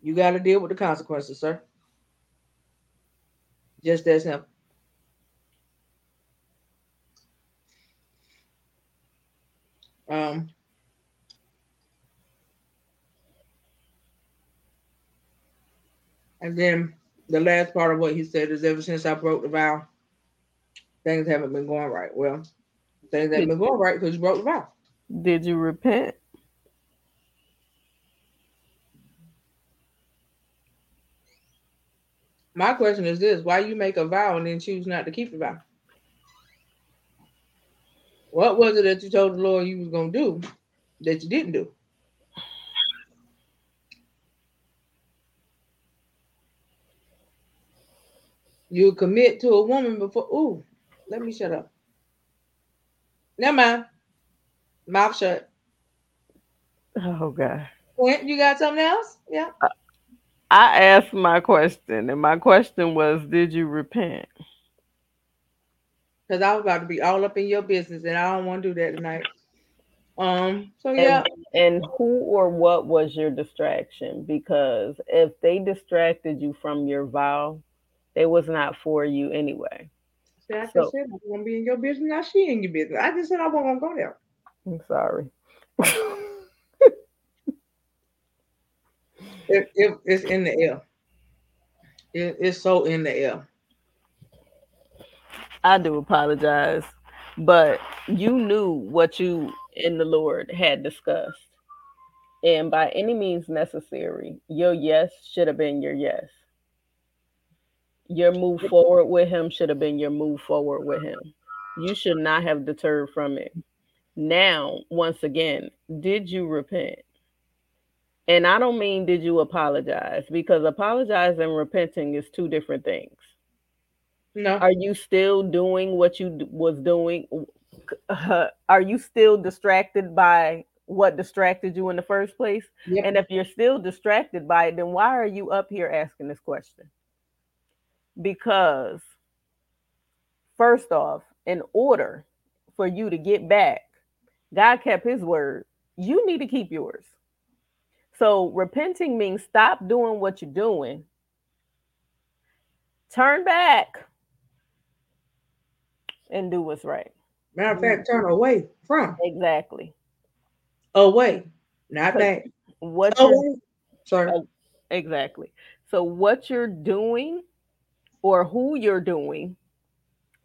you got to deal with the consequences, sir. Just that simple. Um, and then the last part of what he said is ever since I broke the vow, things haven't been going right. Well, things haven't been going right because you broke the vow. Did you repent? My question is this why you make a vow and then choose not to keep the vow? What was it that you told the Lord you was gonna do that you didn't do? You commit to a woman before. Ooh, let me shut up. Never mind. Mouth shut. Oh God. When you got something else? Yeah. I asked my question, and my question was, did you repent? because I was about to be all up in your business, and I don't want to do that tonight. Um. So yeah. And, and who or what was your distraction? Because if they distracted you from your vow, it was not for you anyway. See, I so, said I want to be in your business. Now she in your business. I just said I wasn't gonna go there. I'm sorry. it, it, it's in the air. It, it's so in the air. I do apologize, but you knew what you and the Lord had discussed. And by any means necessary, your yes should have been your yes. Your move forward with him should have been your move forward with him. You should not have deterred from it. Now, once again, did you repent? And I don't mean did you apologize because apologize and repenting is two different things. No. Are you still doing what you was doing? Uh, are you still distracted by what distracted you in the first place? Yep. And if you're still distracted by it, then why are you up here asking this question? Because first off, in order for you to get back, God kept his word. You need to keep yours. So repenting means stop doing what you're doing. Turn back and do what's right. Matter of fact, turn away from. Exactly. Away, not back. What Away. Sorry. Exactly. So what you're doing or who you're doing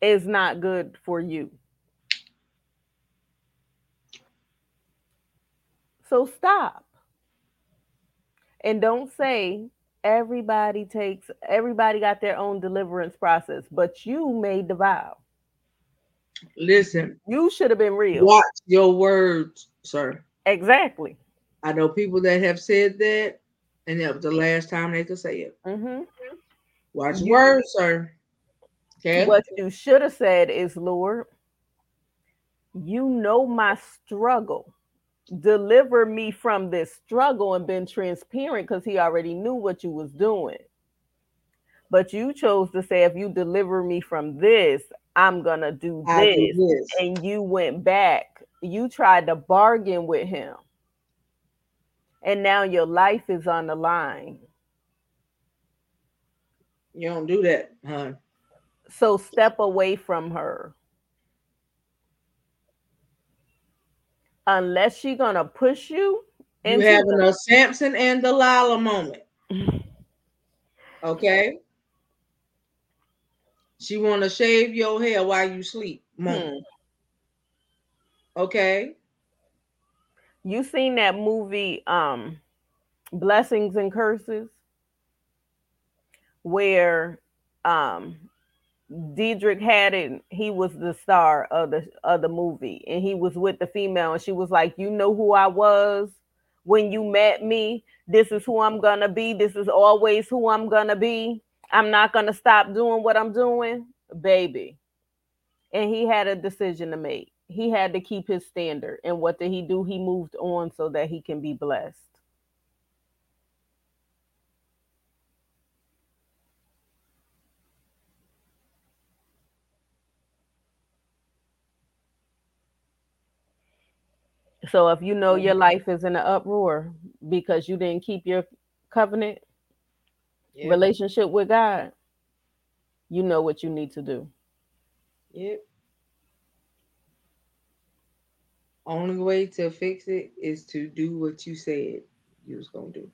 is not good for you. So stop. And don't say everybody takes everybody got their own deliverance process, but you made the vow. Listen, You should have been real. watch your words, sir. Exactly. I know people that have said that, and that was the last time they could say it. hmm Watch You- sir. Okay. What you should have said is, Lord, you know my struggle. Deliver me from this struggle and been transparent because he already knew what you was doing. But you chose to say, if you deliver me from this, I'm gonna do this. do this. And you went back. You tried to bargain with him. And now your life is on the line. You don't do that, huh? So step away from her. Unless she's gonna push you You into having the- a Samson and Delilah moment. Okay. She want to shave your hair while you sleep. Moment. Hmm. Okay. you seen that movie um Blessings and Curses where um Deitrick Haddon he was the star of the of the movie. And he was with the female and she was like you know who I was? When you met me this is who I'm to be. This is always who I'm to be. I'm not to stop doing what I'm doing. Baby. And he had a decision to make. He had to keep his standard and what did he do? He moved on so that he can be blessed so if you know your mm-hmm. life is in an uproar because you didn't keep your covenant Yep. relationship with god you know what you need to do Yep. Only way to fix it is to do what you said you was gonna do.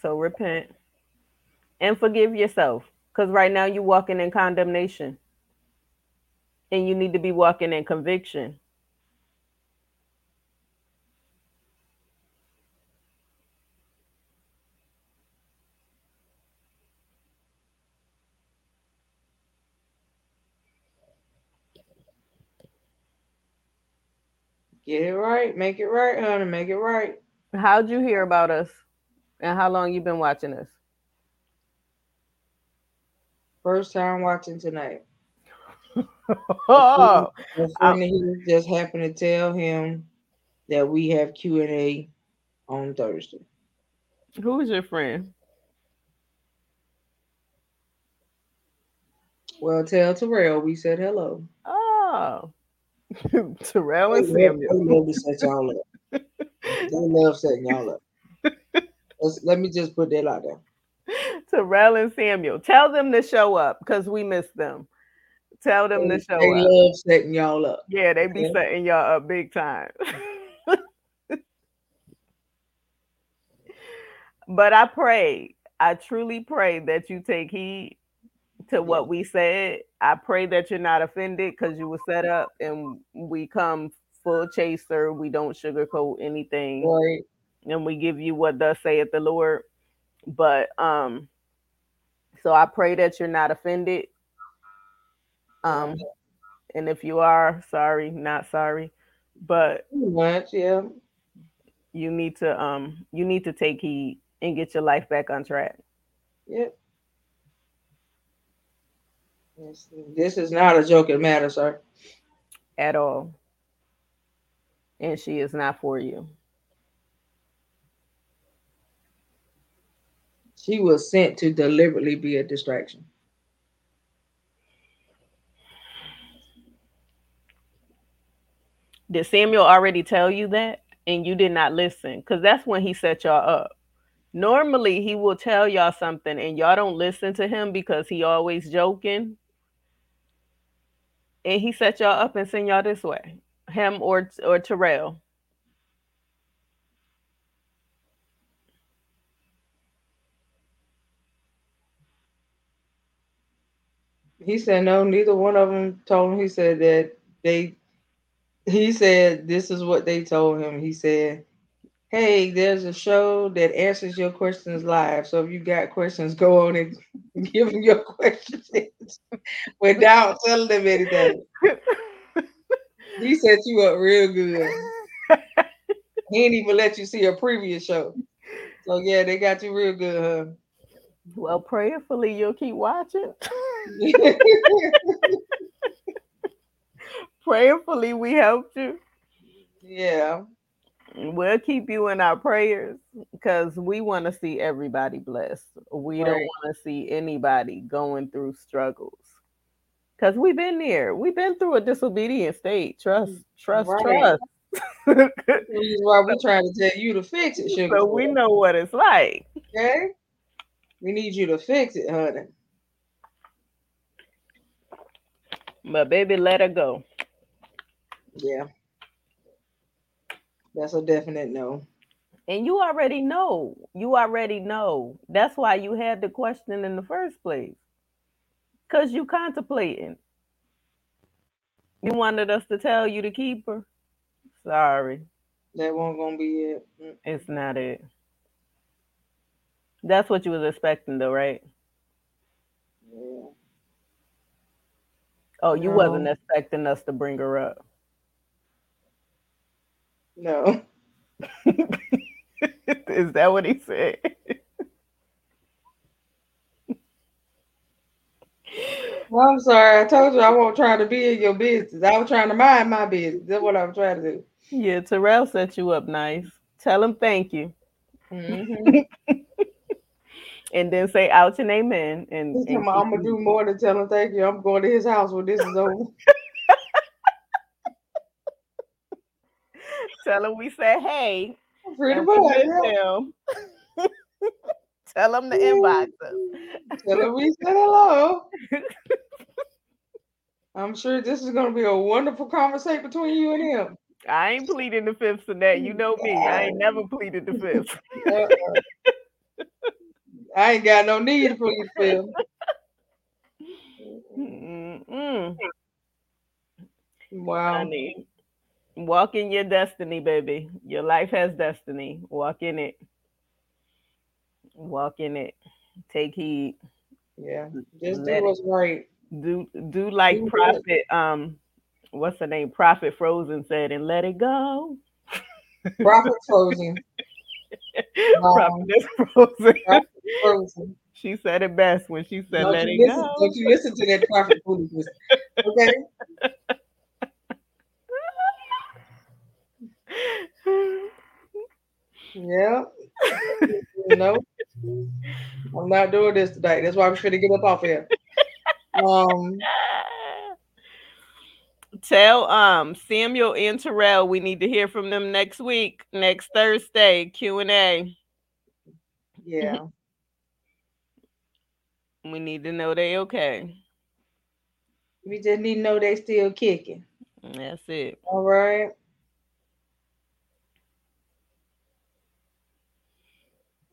so repent and forgive yourself because right now you're walking in condemnation and you need to be walking in conviction Get it right, make it right, honey, make it right. how'd you hear about us and how long you been watching us First time watching tonight. Oh A friend just happened to tell him that we have Q and A on Thursday. who's your friend Well, tell Terrell we said hello. oh terrell They and love, they samuel love to set y'all up. They love setting y'all up. Let's, let me just put that out there. terrell and samuel tell them to show up because we missed them tell them They, to show they up love setting y'all up. Yeah, they be Yeah. setting y'all up big time. but I pray, I truly pray that you take heed to what we said. I pray that you're not offended because you were set up and we come full chaser. We don't sugarcoat anything. Right. And we give you what thus saith the Lord. But um, so I pray that you're not offended. Um, and if you are, sorry, not sorry. But much, yeah. you need to um you need to take heed and get your life back on track. Yep. This is not a joking matter, sir. at all. And she is not for you. She was sent to deliberately be a distraction. Did Samuel already tell you that and you did not listen? Because that's when he set y'all up. Normally, he will tell y'all something and y'all don't listen to him because he always joking. And he set y'all up and send y'all this way. Him or or Terrell. He said no, neither one of them told him. He said that they he said this is what they told him. He said, Hey, there's a show that answers your questions live. So if you got questions, go on and give them your questions without telling them anything. He set you up real good. He didn't even let you see a previous show. So yeah, they got you real good, huh? Well, prayerfully you'll keep watching. Prayerfully we helped you. yeah. We'll keep you in our prayers because we want to see everybody blessed. We don't want to see anybody going through struggles. Because we've been there. We've been through a disobedient state. Trust, trust, Right. trust. This is why we're trying to tell you to fix it, sugar. so we know what it's like. Okay. We need you to fix it, honey. But baby, let her go. Yeah. That's a definite no. And you already know. You already know. That's why you had the question in the first place. Because you contemplating. You wanted us to tell you to keep her. Sorry. That won't gonna be it. Mm, It's not it. That's what you was expecting though, right? Yeah. Oh, you No. wasn't expecting us to bring her up. No. Is that what he said? Well, I'm sorry. I told you I won't try to be in your business. I was trying to mind my business. That's what I'm trying to do. yeah, Terrell set you up nice. Tell him thank you. Mhm. And then say out and amen. And, and I'm gonna do more than tell him thank you. I'm going to his house when this is over. tell him we said hey. Pretty and we much. miss him. tell him to inbox us. Tell him we said hello. I'm sure this is gonna be a wonderful conversation between you and him. I ain't pleading the fifth in that. You know me. I ain't never pleaded the fifth. Uh-uh. I ain't got no need for you, Phil. Mm-mm. Wow. Honey, walk in your destiny, baby. Your life has destiny. Walk in it. Walk in it. Take heed. Yeah. Just Let do what's right. Do do like Do? Prophet. Um, what's the name? Prophet Frozen said, and let it go. Prophet Frozen. Wow. Prophet Frozen. Prophet Frozen. she said it best when she said, Don't "Let it listen, go." don't you listen to that prophet foolishness. Okay? Yeah. no. I'm not doing this today. That's why I'm finna get up off here. Um, Tell um Samuel and Terrell we need to hear from them next week, next Thursday, Q and A. yeah. We need to know they okay. We just need to know they still kicking. That's it. All right.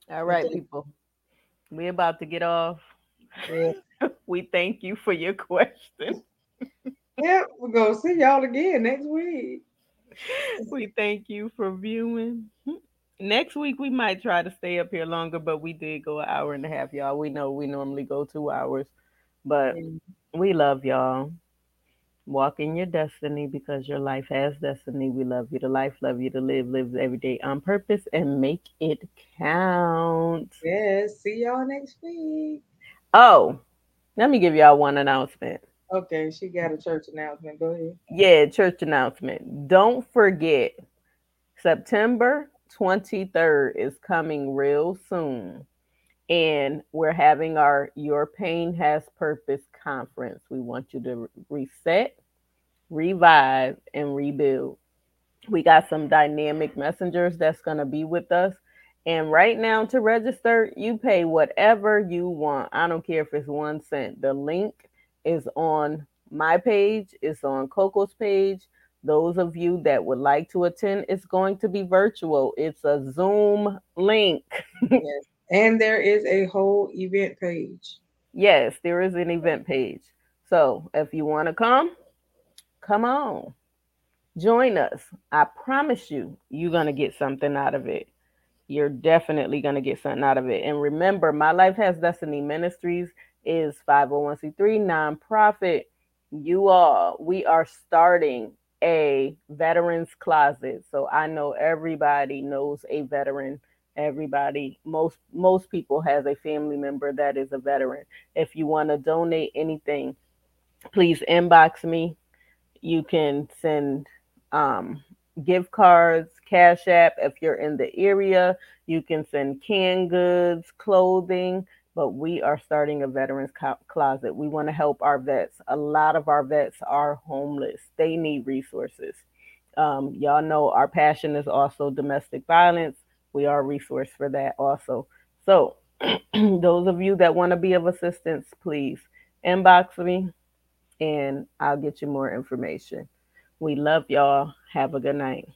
All right, Okay. people. We're about to get off. Yeah. We thank you for your question. yeah, we're gonna see y'all again next week. we thank you for viewing. Next week we might try to stay up here longer, but we did go an hour and a half, y'all. We know we normally go two hours, but we love y'all. Walk in your destiny because your life has destiny. We love you to life, love you to live, live every day on purpose, and make it count. yes, see y'all next week. Oh, let me give y'all one announcement. Okay, she got a church announcement. Go ahead. Yeah, church announcement. Don't forget, September 23rd is coming real soon. And we're having our Your Pain Has Purpose conference. We want you to reset, revive, and rebuild. We got some dynamic messengers that's going to be with us. And right now, to register, you pay whatever you want. I don't care if it's one cent. The link is on my page, it's on Coco's page. Those of you that would like to attend, it's going to be virtual. It's a Zoom link. Yes. And there is a whole event page. yes, there is an event page. So if you want to come, come on. Join us. I promise you, you're going to get something out of it. you're definitely going to get something out of it. And remember, My Life Has Destiny Ministries is 501c3 nonprofit. You all, we are starting a veterans closet. So I know everybody knows a veteran. Everybody, most most people has a family member that is a veteran. If you want to donate anything, please inbox me you can send um, gift cards, Cash App if you're in the area. You can send canned goods, clothing. But we are starting a veterans co- closet. We want to help our vets. A lot of our vets are homeless. They need resources. Um, y'all know our passion is also domestic violence. We are a resource for that also. So, those of you that want to be of assistance, please inbox me and I'll get you more information. We love y'all. Have a good night.